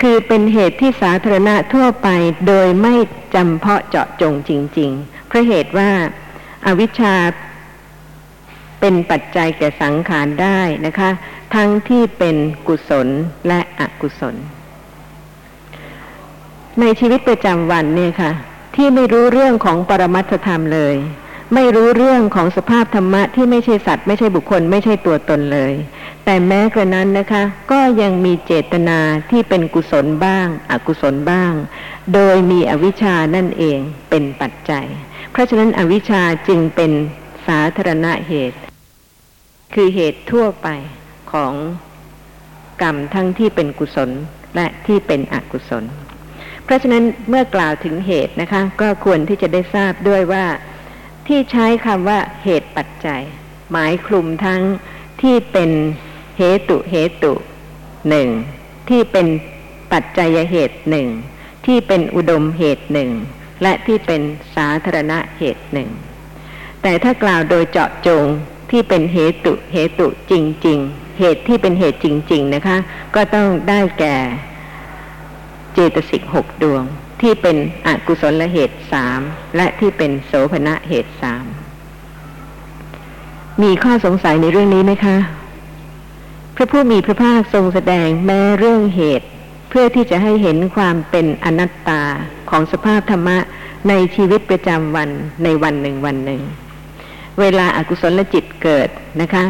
คือเป็นเหตุที่สาธารณะทั่วไปโดยไม่จำเพาะเจาะจงจริง ๆ เพราะเหตุว่าอาวิชชาเป็นปัจจัยแก่สังขารได้นะคะ ทั้งที่เป็นกุศลและอกุศล ในชีวิตประจำวันเนี่ยค่ะ ที่ไม่รู้เรื่องของปรมัตถธรรมเลย ไม่รู้เรื่องของสภาพธรรมะที่ไม่ใช่สัตว์ไม่ใช่บุคคลไม่ใช่ตัวตนเลย แต่แม้กระนั้นนะคะ ก็ยังมีเจตนาที่เป็นกุศลบ้าง อกุศลบ้าง โดยมีอวิชชานั่นเองเป็นปัจจัย เพราะฉะนั้นอวิชชาจึงเป็นสาธารณะเหตุ คือเหตุทั่วไปของกรรมทั้งที่เป็นกุศลและที่เป็นอกุศล เพราะฉะนั้นเมื่อกล่าวถึงเหตุนะคะ ก็ควรที่จะได้ทราบด้วยว่า ที่ใช้คำว่าเหตุปัจจัย หมายคลุมทั้งที่เป็นเหตุเหตุหนึ่งที่เป็นปัจจัยเหตุหนึ่งที่เป็นอุดมเหตุหนึ่งและที่เป็นสาธารณะเหตุหนึ่งแต่ถ้ากล่าวโดยเจาะจงที่เป็นเหตุเหตุจริง ๆ เหตุที่เป็นเหตุจริง ๆ นะคะ ก็ต้องได้แก่เจตสิกหกดวง ที่เป็นอกุศลเหตุสามและที่เป็นโสภณะเหตุสามมีข้อสงสัยในเรื่องนี้ไหมคะ พระผู้มีพระภาคทรงแสดงแม้เรื่องเหตุ เพื่อที่จะให้เห็นความเป็นอนัตตาของสภาพธรรมะในชีวิตประจำวันในวันหนึ่งวันหนึ่ง เวลาอากุศลจิตเกิดนะคะ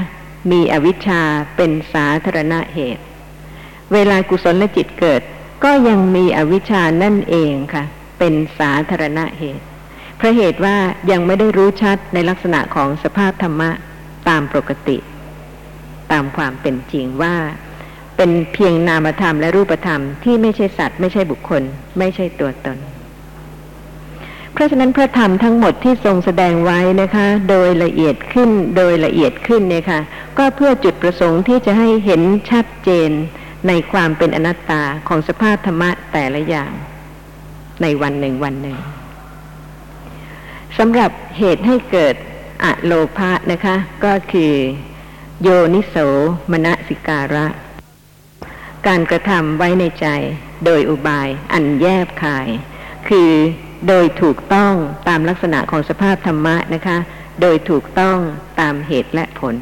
มีอวิชชาเป็นสาธารณะเหตุ เวลากุศลจิตเกิด ก็ยังมีอวิชชานั่นเองค่ะ เป็นสาธารณะเหตุเพราะเหตุว่ายังไม่ได้รู้ชัดในลักษณะของสภาพธรรมะตามปกติ ตามความเป็นจริงว่า เป็นเพียงนามธรรมและรูปธรรมที่ไม่ใช่สัตว์ ไม่ใช่บุคคล ไม่ใช่ตัวตน เพราะฉะนั้นพระธรรมทั้งหมดที่ทรงแสดงไว้นะคะ โดยละเอียดขึ้นโดยละเอียดขึ้นเนี่ยค่ะ ก็เพื่อจุดประสงค์ที่จะให้เห็นชัดเจน ในความเป็นอนัตตาของสภาพธรรมะแต่ละอย่าง ในวันหนึ่งวันหนึ่งสำหรับเหตุให้เกิดอะโลภะนะคะ ก็คือ โยนิโสมนสิการะ การกระทำไว้ในใจ โดยอุบายอันแยบคาย คือโดยถูกต้องตามลักษณะของสภาพธรรมะนะคะ โดยถูกต้องตามเหตุและผล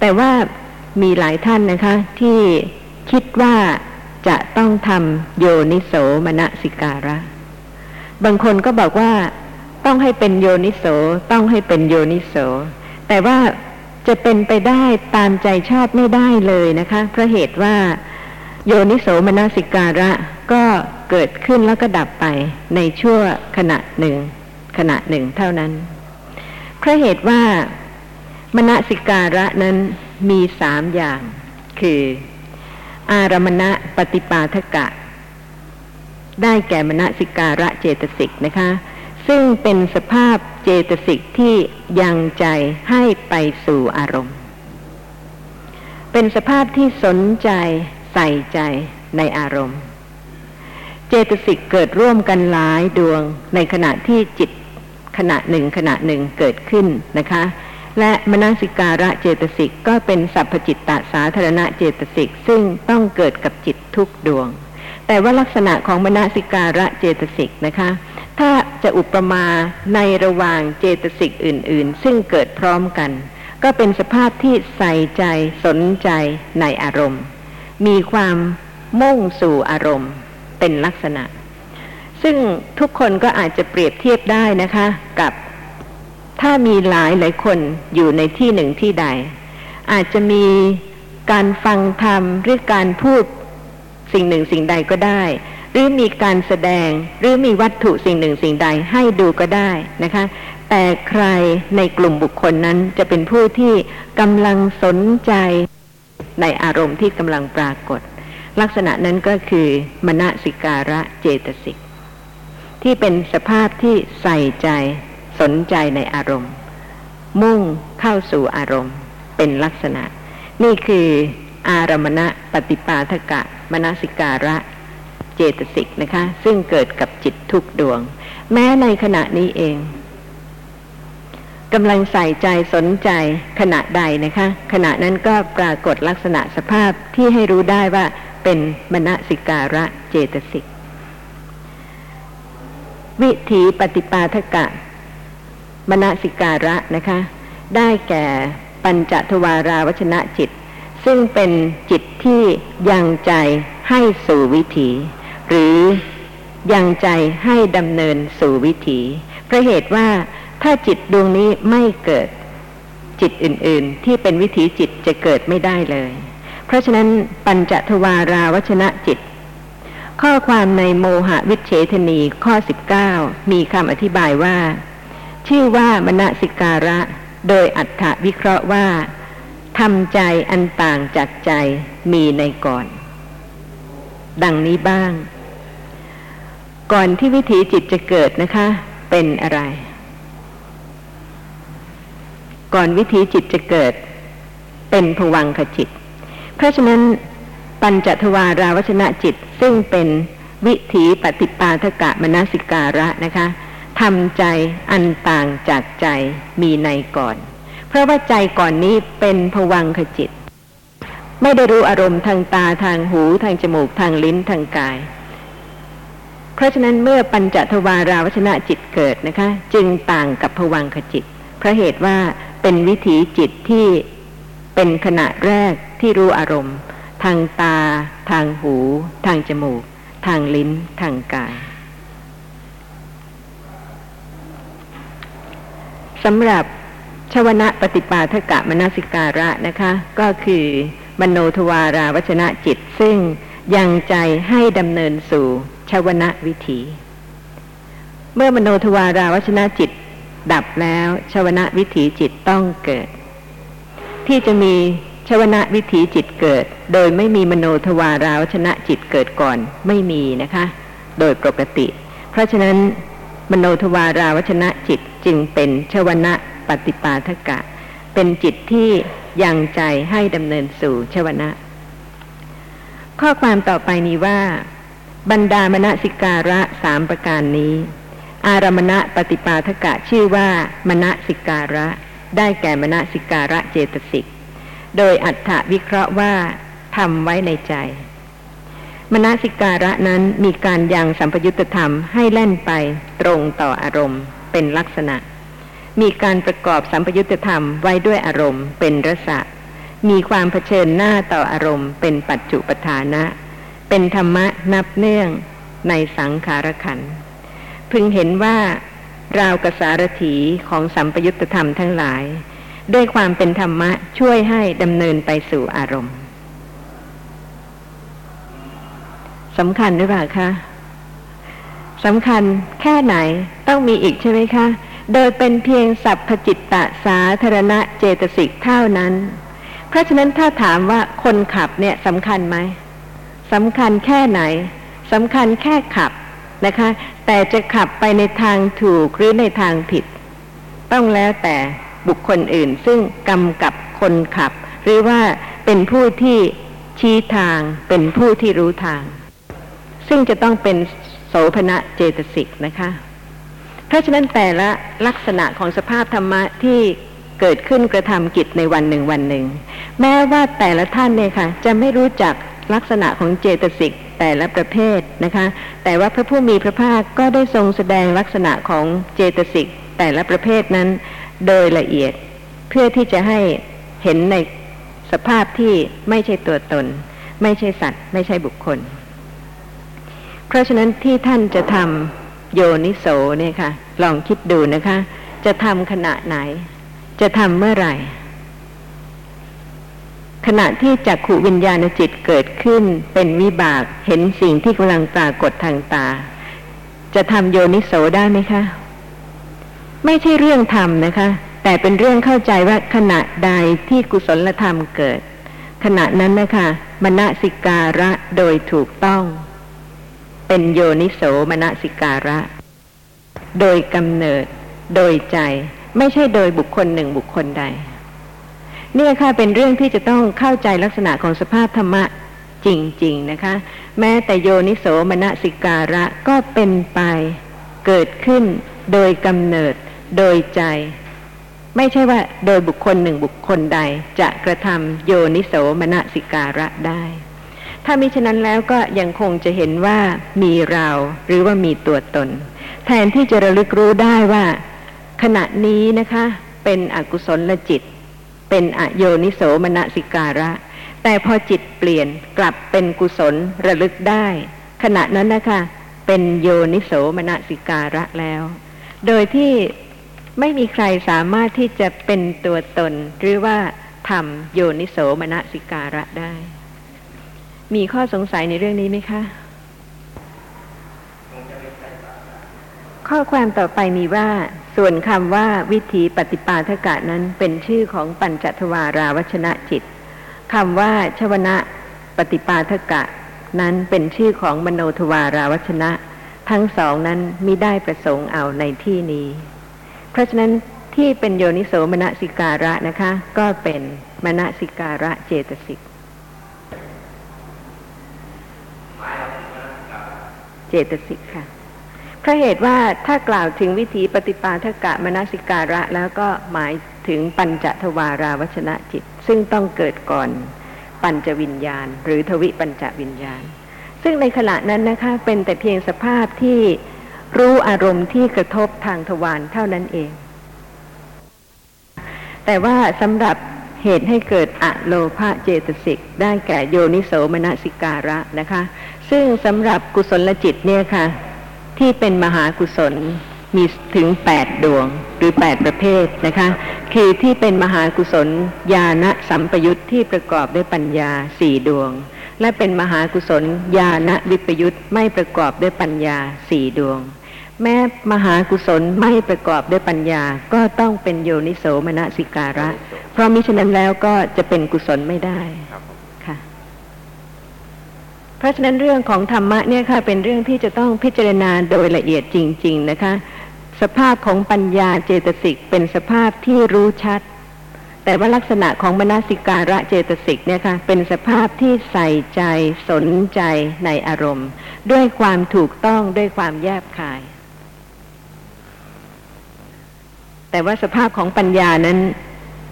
แต่ว่า มีหลายท่านนะคะ ที่คิดว่าจะต้องทำโยนิโสมนสิการะ บางคนก็บอกว่าต้องให้เป็นโยนิโสต้องให้เป็นโยนิโส แต่ว่าจะเป็นไปได้ตามใจชอบไม่ได้เลยนะคะเพราะเหตุว่าโยนิโสมนสิการะก็เกิดขึ้นแล้วก็ดับไปในชั่วขณะหนึ่ง ขณะหนึ่งเท่านั้นเพราะเหตุว่ามนสิการะนั้น มีสามอย่าง คือ อารมณะปฏิปาทกะ ได้แก่มนสิการะเจตสิกนะคะ ซึ่งเป็นสภาพเจตสิกที่ยังใจให้ไปสู่อารมณ์ เป็นสภาพที่สนใจใส่ใจในอารมณ์ เจตสิกเกิดร่วมกันหลายดวงในขณะที่จิตขณะหนึ่งขณะหนึ่งเกิดขึ้นนะคะ และมนสิการะเจตสิกก็เป็นสัพพจิตตสาธารณะเจตสิกซึ่งต้องเกิดกับจิตทุกดวง แต่ว่าลักษณะของมนสิการะเจตสิกนะคะ ถ้าจะอุปมาในระหว่างเจตสิกอื่น ๆ ซึ่งเกิดพร้อมกัน ก็เป็นสภาพที่ใส่ใจสนใจในอารมณ์ มีความมุ่งสู่อารมณ์เป็นลักษณะ ซึ่งทุกคนก็อาจจะเปรียบเทียบได้นะคะ กับ ถ้ามีหลายหลายคนอยู่ในที่หนึ่งที่ใด อาจจะมีการฟังธรรมหรือการพูดสิ่งหนึ่งสิ่งใดก็ได้ หรือมีการแสดงหรือมีวัตถุสิ่งหนึ่งสิ่งใดให้ดูก็ได้นะคะ แต่ใครในกลุ่มบุคคลนั้นจะเป็นผู้ที่กำลังสนใจในอารมณ์ที่กำลังปรากฏ ลักษณะนั้นก็คือมณสิการะเจตสิกที่เป็นสภาพที่ใส่ใจ สนใจในอารมณ์ มุ่งเข้าสู่อารมณ์เป็นลักษณะ นี่คืออารมณะปฏิปาทกะ มนสิการะเจตสิกนะคะ ซึ่งเกิดกับจิตทุกดวง แม้ในขณะนี้เองกำลังใส่ใจสนใจขณะใดนะคะ ขณะนั้นก็ปรากฏลักษณะสภาพที่ให้รู้ได้ว่าเป็นมณสิการะเจตสิก วิถีปฏิปาทกะ มณสิการะนะคะ ได้แก่ปัญจทวาราวชนะจิต ซึ่งเป็นจิตที่ยังใจให้สู่วิถี หรือยังใจให้ดำเนินสู่วิถีเพราะเหตุว่าถ้าจิตดวงนี้ไม่เกิดจิตอื่น ๆ ที่เป็นวิถีจิตจะเกิดไม่ได้เลย เพราะฉะนั้นปัญจทวาราวชนะจิต ข้อความในโมหะวิเฉทนีข้อ 19 มีคำอธิบายว่า ชื่อว่ามณสิการะ โดยอัฏฐวิเคราะห์ว่าทำใจอันต่างจากใจมีในก่อน ดังนี้บ้าง ก่อนที่วิถีจิตจะเกิดนะคะ เป็นอะไร ก่อนวิถีจิตจะเกิด เป็นผวังขจิต เพราะฉะนั้นปัญจทวาราวชนะจิตซึ่งเป็นวิถีปฏิปาทกะมนสิการะนะคะ ทำใจอันต่างจากใจมีในก่อน เพราะว่าใจก่อนนี้เป็นผวังขจิต ไม่ได้รู้อารมณ์ทางตาทางหูทางจมูกทางลิ้นทางกาย เพราะฉะนั้นเมื่อปัญจทวาราวชนะจิตเกิดนะคะ จึงต่างกับผวังขจิต เพราะเหตุว่าเป็นวิถีจิตที่เป็นขณะแรกที่รู้อารมณ์ ทางตา ทางหู ทางจมูก ทางลิ้น ทางกาย สำหรับชวนะปฏิปาทกะมนสิการะนะคะ ก็คือมโนทวาราวชนะจิต ซึ่งยังใจให้ดำเนินสู่ชวนะวิถี เมื่อมโนทวาราวชนะจิต ดับแล้วชวนะวิถีจิตต้องเกิด ที่จะมีชวนะวิถีจิตเกิด โดยไม่มีมโนทวาราวชนะจิตเกิดก่อนไม่มีนะคะ โดยปกติ เพราะฉะนั้น มโนทวาราวชนะจิตจึงเป็นชวนะปฏิปาทกะ เป็นจิตที่ยังใจให้ดำเนินสู่ชวนะ ข้อความต่อไปนี้ว่า บรรดามณสิการะสามประการนี้ อารมณะปฏิปาทกะชื่อว่ามณสิการะ ได้แก่มณสิการะเจตสิก โดยอัฏฐวิเคราะห์ว่าทำไว้ในใจ มณสิการะนั้นมีการยังสัมปยุตธรรมให้แล่นไปตรงต่ออารมณ์เป็นลักษณะ มีการประกอบสัมปยุตธรรมไว้ด้วยอารมณ์เป็นรสะ มีความเผชิญหน้าต่ออารมณ์เป็นปัจจุปทานะ เป็นธรรมะนับเนื่องในสังขารขัน พึงเห็นว่าราวกสารถีของสัมปยุตธรรมทั้งหลาย ด้วยความเป็นธรรมะช่วยให้ดำเนินไปสู่อารมณ์ สำคัญหรือเปล่าคะสำคัญแค่ไหนต้องมีอีกใช่ไหมคะ โดยเป็นเพียงสัพพจิตตะสาธารณะเจตสิกเท่านั้น เพราะฉะนั้นถ้าถามว่าคนขับเนี่ยสำคัญไหมสำคัญแค่ไหนสำคัญแค่ขับนะคะ แต่จะขับไปในทางถูกหรือในทางผิด ต้องแล้วแต่บุคคลอื่นซึ่งกำกับคนขับ หรือว่าเป็นผู้ที่ชี้ทางเป็นผู้ที่รู้ทาง ซึ่งจะต้องเป็นโสภณะเจตสิกนะคะ เพราะฉะนั้นแต่ละลักษณะของสภาพธรรมะที่เกิดขึ้นกระทำกิจในวันหนึ่งวันหนึ่ง แม้ว่าแต่ละท่านเนี่ยค่ะ จะไม่รู้จักลักษณะของเจตสิกแต่ละประเภทนะคะ แต่ว่าพระผู้มีพระภาคก็ได้ทรงแสดงลักษณะของเจตสิกแต่ละประเภทนั้น โดยละเอียดเพื่อที่จะให้เห็นในสภาพที่ไม่ใช่ตัวตน ไม่ใช่สัตว์ ไม่ใช่บุคคล เพราะฉะนั้นที่ท่านจะทำโยนิโสเนี่ยค่ะ ลองคิดดูนะคะ จะทำขณะไหน จะทำเมื่อไหร่ ขณะที่จักขูวิญญาณจิตเกิดขึ้นเป็นวิบากเห็นสิ่งที่กำลังปรากฏทางตา จะทำโยนิโสได้ไหมคะ ไม่ใช่เรื่องทำนะคะ แต่เป็นเรื่องเข้าใจว่าขณะใดที่กุศลธรรมเกิด ขณะนั้นนะคะมณสิการะโดยถูกต้อง เป็นโยนิโสมณสิการะ โดยกำเนิด โดยใจ ไม่ใช่โดยบุคคลหนึ่งบุคคลใด เนี่ยค่ะเป็นเรื่องที่จะต้องเข้าใจลักษณะของสภาพธรรมะจริง ๆ นะคะ แม้แต่โยนิโสมณสิการะก็เป็นไป เกิดขึ้น โดยกำเนิด โดยใจ ไม่ใช่ว่าโดยบุคคลหนึ่งบุคคลใดจะกระทำโยนิโสมณสิการะได้ ถ้ามิฉะนั้นแล้วก็ยังคงจะเห็นว่ามีเราหรือว่ามีตัวตน แทนที่จะระลึกรู้ได้ว่า ขณะนี้นะคะ เป็นอกุศลจิต เป็นอโยนิโสมณสิการะ แต่พอจิตเปลี่ยนกลับเป็นกุศลระลึกได้ ขณะนั้นนะคะ เป็นโยนิโสมณสิการะแล้ว โดยที่ไม่มีใครสามารถที่จะเป็นตัวตนหรือว่าทำโยนิโสมณสิการะได้ มีข้อสงสัยในเรื่องนี้ไหมคะ ข้อความต่อไปมีว่า ส่วนคำว่าวิธีปฏิปาทกะนั้นเป็นชื่อของปัญจทวาราวัชนะจิตคำว่าชวนะปฏิปาทกะ นั้นเป็นชื่อของมโนทวาราวัชนะ ทั้งสองนั้นมิได้ประสงค์เอาในที่นี้ เพราะฉะนั้นที่เป็นโยนิโสมนสิการะนะคะ ก็เป็นมณสิการะเจตสิก เจตสิกค่ะเพราะเหตุว่าถ้ากล่าวถึงวิธีปฏิปาทกะมนสิการะแล้วก็หมายถึงปัญจทวาราวัชนะจิต ซึ่งต้องเกิดก่อนปัญจวิญญาณ หรือทวิปัญจวิญญาณ ซึ่งในขณะนั้นนะคะเป็นแต่เพียงสภาพที่รู้อารมณ์ที่กระทบทางทวารเท่านั้นเอง แต่ว่าสำหรับ เหตุให้เกิดอะโลภะเจตสิก ได้แก่โยนิโสมนสิการะนะคะ ซึ่งสำหรับกุศลจิตเนี่ยค่ะ ที่เป็นมหากุศลมีถึงแปดดวงหรือแปดประเภทนะคะ คือที่เป็นมหากุศลญาณสัมปยุตที่ประกอบด้วยปัญญาสี่ดวง และเป็นมหากุศลญาณวิปยุตไม่ประกอบด้วยปัญญาสี่ดวง แม้มหากุศลไม่ประกอบด้วยปัญญา ก็ต้องเป็นโยนิโสมนสิการะ เพราะมิฉะนั้นแล้วก็จะเป็นกุศลไม่ได้ครับผมค่ะ เพราะฉะนั้นเรื่องของธรรมะเนี่ยค่ะเป็นเรื่องที่จะต้องพิจารณาโดยละเอียดจริง ๆ นะคะ สภาพของปัญญาเจตสิกเป็นสภาพที่รู้ชัด แต่ว่าลักษณะของมนสิการะเจตสิกเนี่ยค่ะเป็นสภาพที่ใส่ใจสนใจในอารมณ์ ด้วยความถูกต้องด้วยความแยบคาย แต่ว่าสภาพของปัญญานั้น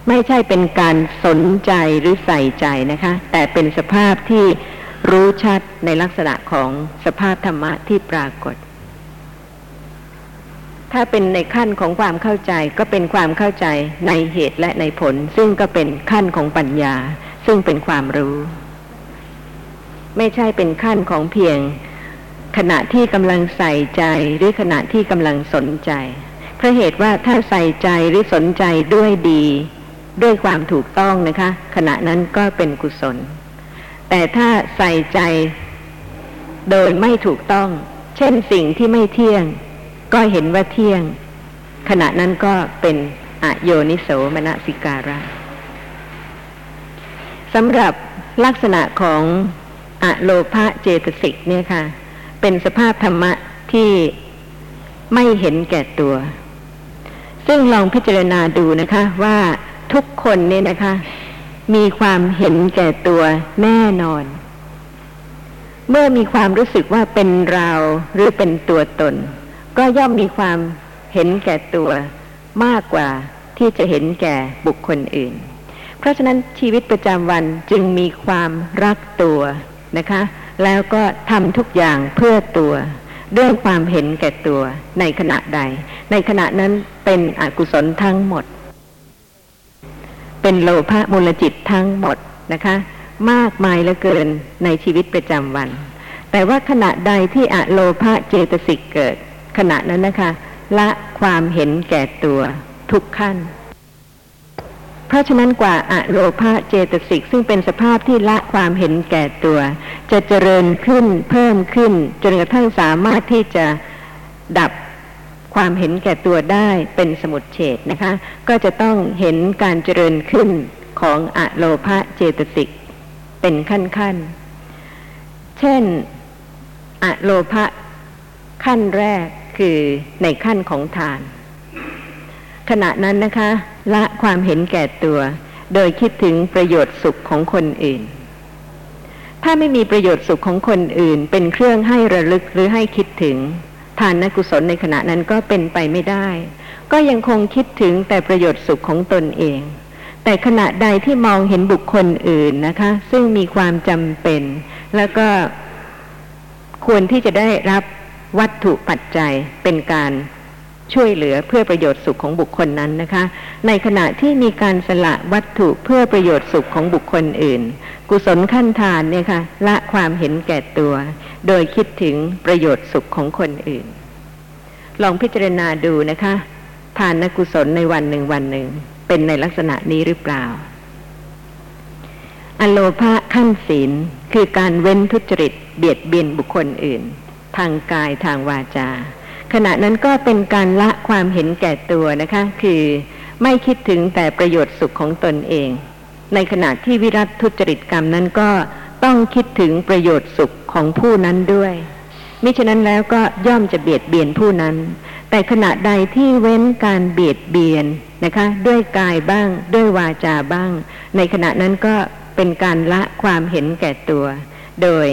ไม่ใช่เป็นการสนใจหรือใส่ใจนะคะ แต่เป็นสภาพที่รู้ชัดในลักษณะของสภาพธรรมะที่ปรากฏ ถ้าเป็นในขั้นของความเข้าใจก็เป็นความเข้าใจในเหตุและในผล ซึ่งก็เป็นขั้นของปัญญา ซึ่งเป็นความรู้ ไม่ใช่เป็นขั้นของเพียง ขณะที่กำลังใส่ใจหรือขณะที่กำลังสนใจ เพราะเหตุว่าถ้าใส่ใจหรือสนใจด้วยดี ด้วยความถูกต้องนะคะ ขณะนั้นก็เป็นกุศล แต่ถ้าใส่ใจโดยไม่ถูกต้อง เช่นสิ่งที่ไม่เที่ยง ก็เห็นว่าเที่ยง ขณะนั้นก็เป็นอโยนิโสมนสิการะสำหรับลักษณะของอโลภะเจตสิกเนี่ยค่ะ เป็นสภาพธรรมะที่ไม่เห็นแก่ตัว ซึ่งลองพิจารณาดูนะคะว่าทุกคนเนี่ยนะคะ มีความเห็นแก่ตัวแน่นอน เมื่อมีความรู้สึกว่าเป็นเราหรือเป็นตัวตน ก็ย่อมมีความเห็นแก่ตัวมากกว่าที่จะเห็นแก่บุคคลอื่น เพราะฉะนั้นชีวิตประจำวันจึงมีความรักตัวนะคะ แล้วก็ทำทุกอย่างเพื่อตัว ด้วยความเห็นแก่ตัวในขณะใด ในขณะนั้นเป็นอกุศลทั้งหมด เป็นโลภะมูลจิตทั้งหมดนะคะ มากมายเหลือเกินในชีวิตประจำวัน แต่ว่าขณะใดที่อโลภะเจตสิกเกิด ขณะนั้นนะคะ ละความเห็นแก่ตัวทุกขั้น เพราะฉะนั้นกว่าอโลภะเจตสิกซึ่งเป็นสภาพที่ละความเห็นแก่ตัว จะเจริญขึ้นเพิ่มขึ้น จนกระทั่งสามารถที่จะดับความเห็นแก่ตัวได้เป็นสมุดเฉดนะคะ ก็จะต้องเห็นการเจริญขึ้นของอโลภะเจตสิกเป็นขั้นขั้นเช่นอโลภะขั้นแรกคือในขั้นของทาน ขณะนั้นนะคะ ละความเห็นแก่ตัว โดยคิดถึงประโยชน์สุขของคนอื่น ถ้าไม่มีประโยชน์สุขของคนอื่น เป็นเครื่องให้ระลึกหรือให้คิดถึง ทานนกุศลในขณะนั้นก็เป็นไปไม่ได้ ก็ยังคงคิดถึงแต่ประโยชน์สุขของตนเอง แต่ขณะใดที่มองเห็นบุคคลอื่นนะคะ ซึ่งมีความจำเป็น แล้วก็ควรที่จะได้รับวัตถุปัจจัยเป็นการ ช่วยเหลือเพื่อประโยชน์สุขของบุคคลนั้นนะคะ ในขณะที่มีการสละวัตถุเพื่อประโยชน์สุขของบุคคลอื่น กุศลขั้นทานเนี่ยค่ะละความเห็นแก่ตัว โดยคิดถึงประโยชน์สุขของคนอื่น ลองพิจารณาดูนะคะทานนกุศลในวันหนึ่งวันหนึ่ง เป็นในลักษณะนี้หรือเปล่า อโลภะขั้นศีลคือการเว้นทุจริต เบียดเบียนบุคคลอื่น ทางกายทางวาจา ขณะนั้นก็เป็นการละความเห็นแก่ตัวนะคะ คือไม่คิดถึงแต่ประโยชน์สุขของตนเอง ในขณะที่วิรัตทุจริตกรรมนั้นก็ต้องคิดถึงประโยชน์สุขของผู้นั้นด้วย มิฉะนั้นแล้วก็ย่อมจะเบียดเบียนผู้นั้น แต่ขณะใดที่เว้นการเบียดเบียนนะคะ ด้วยกายบ้าง ด้วยวาจาบ้าง ในขณะนั้นก็เป็นการละความเห็นแก่ตัว โดย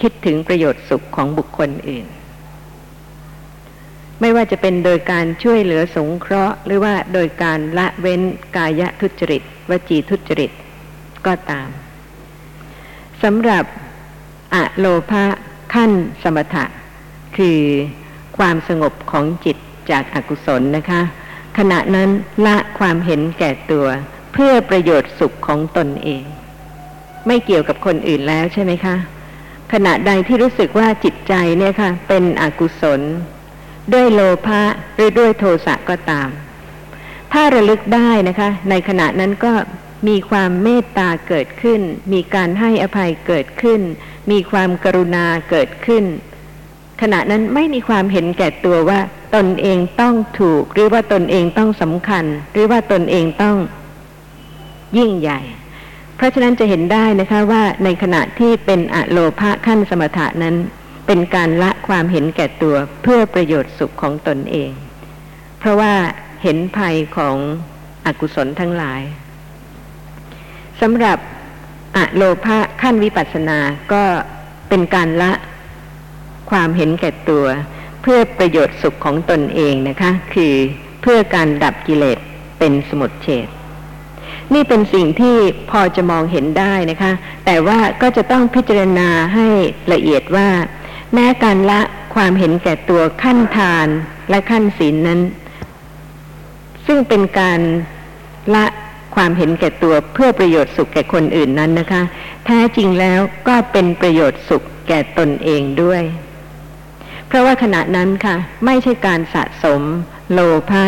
คิดถึงประโยชน์สุขของบุคคลอื่น ไม่ว่าจะเป็นโดยการช่วยเหลือสงเคราะห์ หรือว่าโดยการละเว้นกายทุจริต วจีทุจริต ก็ตามสำหรับอโลภะขั้นสมถะ คือความสงบของจิตจากอากุศลนะคะ ขณะนั้นละความเห็นแก่ตัว เพื่อประโยชน์สุขของตนเอง ไม่เกี่ยวกับคนอื่นแล้วใช่ไหมคะ ขณะใดที่รู้สึกว่าจิตใจเนี่ยค่ะ เป็นอกุศล ด้วยโลภะหรือด้วยโทสะก็ตาม ถ้าระลึกได้นะคะ ในขณะนั้นก็มีความเมตตาเกิดขึ้น มีการให้อภัยเกิดขึ้น มีความกรุณาเกิดขึ้น ขณะนั้นไม่มีความเห็นแก่ตัวว่าตนเองต้องถูก หรือว่าตนเองต้องสำคัญ หรือว่าตนเองต้องยิ่งใหญ่ เพราะฉะนั้นจะเห็นได้นะคะว่าในขณะที่เป็นอโลภะขั้นสมถะนั้น เป็นการละความเห็นแก่ตัวเพื่อประโยชน์สุขของตนเอง เพราะว่าเห็นภัยของอกุศลทั้งหลายสำหรับอโลภะขั้นวิปัสสนาก็เป็นการละความเห็นแก่ตัว เพื่อประโยชน์สุขของตนเองนะคะ คือเพื่อการดับกิเลสเป็นสมุทเฉดนี่เป็นสิ่งที่พอจะมองเห็นได้นะคะ แต่ว่าก็จะต้องพิจารณาให้ละเอียดว่า แม้การละความเห็นแก่ตัวขั้นทานและขั้นศีลนนั้น ซึ่งเป็นการละความเห็นแก่ตัวเพื่อประโยชน์สุขแก่คนอื่นนั้นนะคะ แท้จริงแล้วก็เป็นประโยชน์สุขแก่ตนเองด้วย เพราะว่าขณะนั้นค่ะ ไม่ใช่การสะสม โลภะ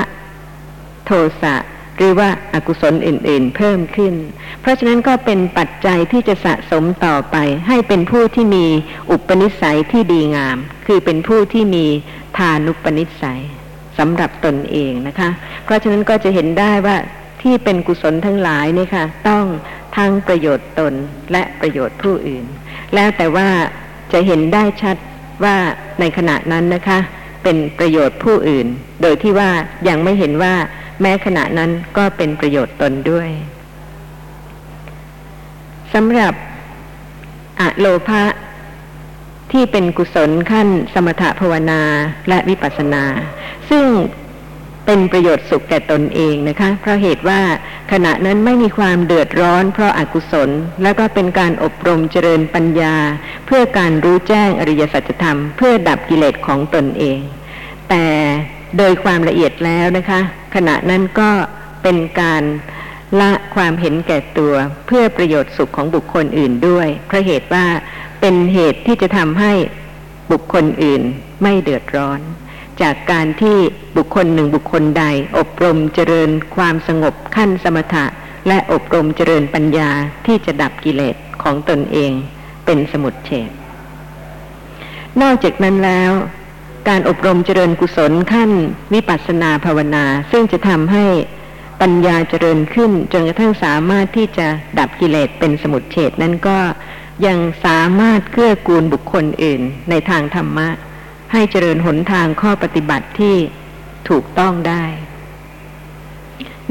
โทสะ หรือว่าอากุศลอื่นๆ เพิ่มขึ้น เพราะฉะนั้นก็เป็นปัจจัยที่จะสะสมต่อไป ให้เป็นผู้ที่มีอุปนิสัยที่ดีงาม คือเป็นผู้ที่มีทานุปนิสัยสำหรับตนเองนะคะ เพราะฉะนั้นก็จะเห็นได้ว่าที่เป็นกุศลทั้งหลายนี่ค่ะ ต้องทั้งประโยชน์ตนและประโยชน์ผู้อื่น แล้วแต่ว่าจะเห็นได้ชัดว่าในขณะนั้นนะคะ เป็นประโยชน์ผู้อื่น โดยที่ว่ายังไม่เห็นว่า แม้ขณะนั้นก็เป็นประโยชน์ตนด้วยสำหรับอะโลภะที่เป็นกุศลขั้นสมถภาวนาและวิปัสสนา ซึ่งเป็นประโยชน์สุขแก่ตนเองนะคะ เพราะเหตุว่าขณะนั้นไม่มีความเดือดร้อนเพราะอากุศล แล้วก็เป็นการอบรมเจริญปัญญา เพื่อการรู้แจ้งอริยสัจธรรม เพื่อดับกิเลสของตนเอง แต่โดยความละเอียดแล้วนะคะ ขณะนั้นก็เป็นการละความเห็นแก่ตัวเพื่อประโยชน์สุขของบุคคลอื่นด้วย เพราะเหตุว่าเป็นเหตุที่จะทำให้บุคคลอื่นไม่เดือดร้อน จากการที่บุคคลหนึ่งบุคคลใด อบรมเจริญความสงบขั้นสมถะ และอบรมเจริญปัญญาที่จะดับกิเลสของตนเองเป็นสมุดเฉดนอกจากนั้นแล้ว การอบรมเจริญกุศลขั้นวิปัสสนาภาวนา ซึ่งจะทำให้ปัญญาเจริญขึ้น จนกระทั่งสามารถที่จะดับกิเลสเป็นสมุดเฉดนั้นก็ยังสามารถเกื้อกูลบุคคลอื่นในทางธรรมะ ให้เจริญหนทางข้อปฏิบัติที่ถูกต้องได้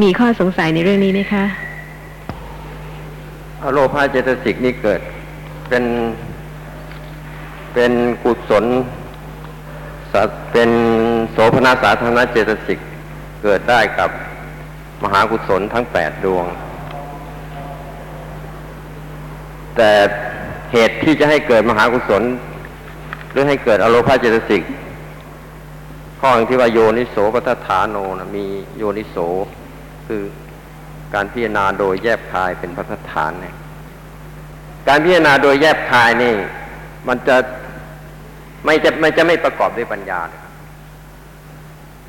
มีข้อสงสัยในเรื่องนี้ไหมคะอโลภาเจตสิกนี่เกิด เป็นเป็นกุศล เป็นโสภณสาธารณเจตสิกเกิดได้กับมหากุศลทั้งแปดดวง แต่เหตุที่จะให้เกิดมหากุศล หรือให้เกิดอโลภาเจตสิกข้อที่ว่าโยนิโสปัฏฐานโนนะมีโยนิโสคือการพิจารณาโดยแยบคายเป็นพัฒฐานเนี่ยการพิจารณาโดยแยบคายนี่ มันจะ ไม่จะไม่จะไม่ประกอบด้วยปัญญา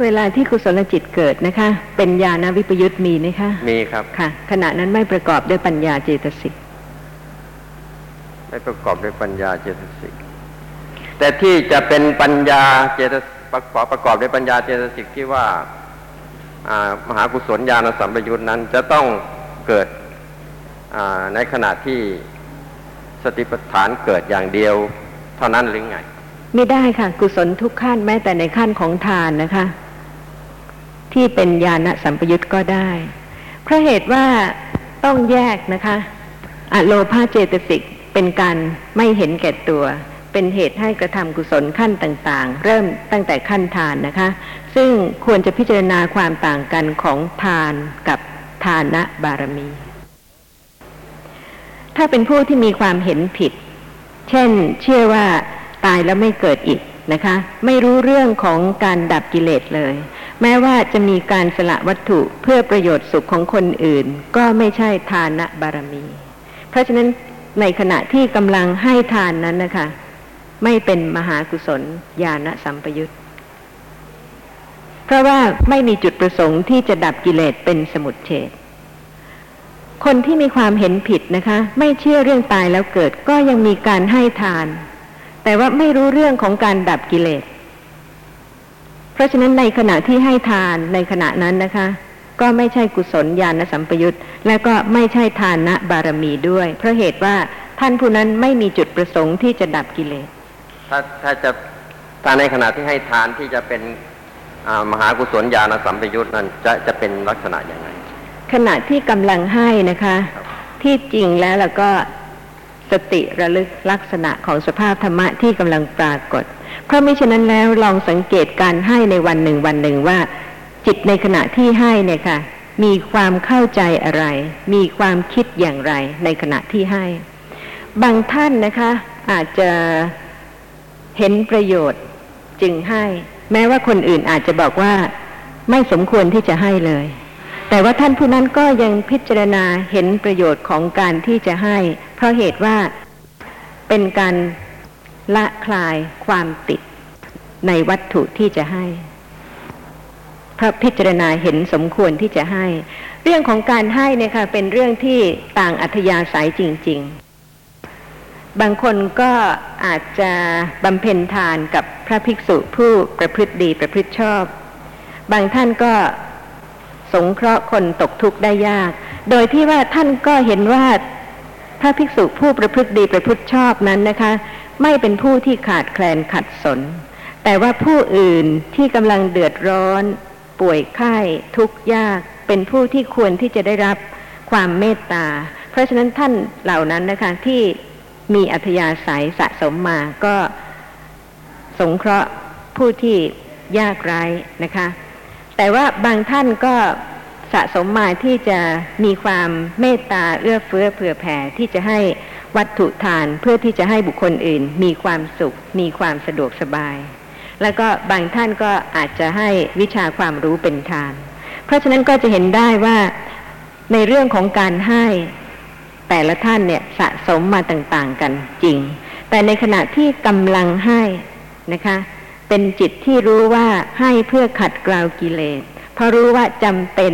เวลาที่กุศลจิตเกิดนะคะ เป็นญาณวิปยุตมีไหมคะ มีครับค่ะ ขณะนั้นไม่ประกอบด้วยปัญญาเจตสิกไม่ประกอบด้วยปัญญาเจตสิกแต่ที่จะเป็นปัญญาเจตประกอบประกอบด้วยปัญญาเจตสิกที่ว่ามหากุศลญาณสัมปยุตนั้น จะต้องเกิดในขณะที่สติปัฏฐานเกิดอย่างเดียว เท่านั้นหรือไง ไม่ได้ค่ะ กุศลทุกขั้นแม้แต่ในขั้นของทานนะคะ ที่เป็นญาณสัมปยุตก็ได้ เพราะเหตุว่าต้องแยกนะคะอะโลภาเจตสิกเป็นการไม่เห็นแก่ตัว เป็นเหตุให้กระทำกุศลขั้นต่างๆ เริ่มตั้งแต่ขั้นทานนะคะ ซึ่งควรจะพิจารณาความต่างกันของทานกับทานะบารมี ถ้าเป็นผู้ที่มีความเห็นผิด เช่น เชื่อว่า ตายแล้วไม่เกิดอีกนะคะ ไม่รู้เรื่องของการดับกิเลสเลย แม้ว่าจะมีการสละวัตถุเพื่อประโยชน์สุขของคนอื่น ก็ไม่ใช่ทานะบารมี เพราะฉะนั้นในขณะที่กำลังให้ทานนั้นนะคะ ไม่เป็นมหากุศลญาณสัมปยุตเพราะว่าไม่มีจุดประสงค์ที่จะดับกิเลสเป็นสมุทเฉดคนที่มีความเห็นผิดนะคะ ไม่เชื่อเรื่องตายแล้วเกิดก็ยังมีการให้ทาน แต่ว่าไม่รู้เรื่องของการดับกิเลส เพราะฉะนั้นในขณะที่ให้ทานในขณะนั้นนะคะ ก็ไม่ใช่กุศลญาณสัมปยุตและก็ไม่ใช่ทานะบารมีด้วย เพราะเหตุว่าท่านผู้นั้นไม่มีจุดประสงค์ที่จะดับกิเลส ถ้าถ้าจะถ้าในขณะที่ให้ทานที่จะเป็นอ่ามหากุศลญาณสัมปยุตนั้นจะจะเป็นลักษณะอย่างไรขณะที่กำลังให้นะคะ ที่จริงแล้วเราก็ สติระลึกลักษณะของสภาพธรรมะที่กำลังปรากฏ เพราะมิฉะนั้นแล้วลองสังเกตการให้ในวันหนึ่งวันหนึ่งว่า จิตในขณะที่ให้เนี่ยค่ะ มีความเข้าใจอะไร มีความคิดอย่างไรในขณะที่ให้ บางท่านนะคะ อาจจะเห็นประโยชน์จึงให้ แม้ว่าคนอื่นอาจจะบอกว่า ไม่สมควรที่จะให้เลย แต่ว่าท่านผู้นั้นก็ยังพิจารณาเห็นประโยชน์ของการที่จะให้ เพราะเหตุว่าเป็นการละคลายความติดในวัตถุที่จะให้เพราะพิจารณาเห็นสมควรที่จะให้ เรื่องของการให้เนี่ยค่ะเป็นเรื่องที่ต่างอัธยาศัยจริง ๆ บางคนก็อาจจะบำเพ็ญทานกับพระภิกษุผู้ประพฤติดีประพฤติชอบ บางท่านก็ สงเคราะห์คนตกทุกข์ได้ยาก โดยที่ว่าท่านก็เห็นว่าพระภิกษุผู้ประพฤติดีประพฤติชอบนั้นนะคะ ไม่เป็นผู้ที่ขาดแคลนขัดสน แต่ว่าผู้อื่นที่กำลังเดือดร้อน ป่วยไข้ทุกข์ยาก เป็นผู้ที่ควรที่จะได้รับความเมตตา เพราะฉะนั้นท่านเหล่านั้นนะคะที่มีอัธยาศัยสะสมมาก็สงเคราะห์ผู้ที่ยากไร้นะคะ แต่ว่าบางท่านก็สะสมมาที่จะมีความเมตตาเอื้อเฟื้อเผื่อแผ่ที่จะให้วัตถุทานเพื่อที่จะให้บุคคลอื่น มีความสุข มีความสะดวกสบาย แล้วก็บางท่านก็อาจจะให้วิชาความรู้เป็นทาน เพราะฉะนั้นก็จะเห็นได้ว่าในเรื่องของการให้แต่ละท่านเนี่ยสะสมมาต่างๆกันจริง แต่ในขณะที่กำลังให้นะคะ เป็นจิตที่รู้ว่าให้เพื่อขัดเกลากิเลสเพราะรู้ว่าจำเป็น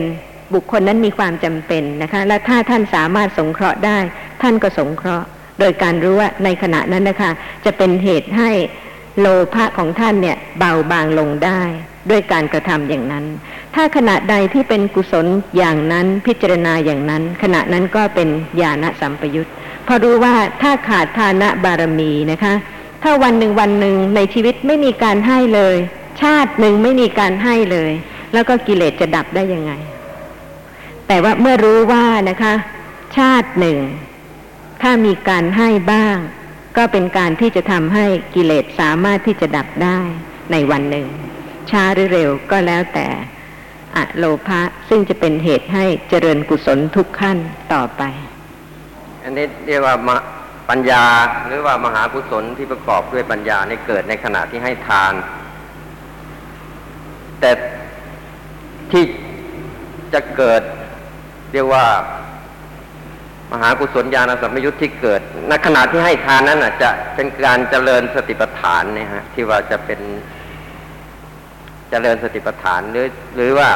บุคคลนั้นมีความจำเป็นนะคะ และถ้าท่านสามารถสงเคราะห์ได้ ท่านก็สงเคราะห์ โดยการรู้ว่าในขณะนั้นนะคะ จะเป็นเหตุให้โลภะของท่านเนี่ยเบาบางลงได้ ด้วยการกระทำอย่างนั้น ถ้าขณะใดที่เป็นกุศลอย่างนั้นพิจารณาอย่างนั้น ขณะนั้นก็เป็นญาณสัมปยุตเพราะรู้ว่าถ้าขาดทานะบารมีนะคะ ถ้าวันหนึ่งวันหนึ่งในชีวิตไม่มีการให้เลย ชาติหนึ่งไม่มีการให้เลย แล้วก็กิเลสจะดับได้ยังไง แต่ว่าเมื่อรู้ว่านะคะ ชาติหนึ่ง ถ้ามีการให้บ้าง ก็เป็นการที่จะทำให้กิเลสสามารถที่จะดับได้ในวันหนึ่ง ช้าหรือเร็วก็แล้วแต่อโลภะซึ่งจะเป็นเหตุให้เจริญกุศลทุกขั้นต่อไป อันนี้เรียกว่า ปัญญาหรือว่ามหากุศลที่ประกอบด้วยปัญญาในเกิดในขณะที่ให้ทาน แต่ที่จะเกิดเรียกว่ามหากุศลญาณสัมยุทธ์ที่เกิดณขณะที่ให้ทานนั้นน่ะจะเป็นการเจริญสติปัฏฐานเนี่ยฮะที่ว่าจะเป็นเจริญสติปัฏฐานหรือหรือว่า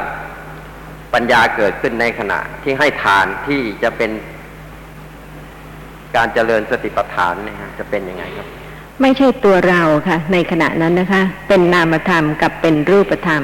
ปัญญาเกิดขึ้นในขณะที่ให้ทานที่จะเป็น การเจริญสติปัฏฐานเนี่ยจะเป็นยังไงครับ ไม่ใช่ตัวเราค่ะ ในขณะนั้นนะคะ เป็นนามธรรมกับเป็นรูปธรรม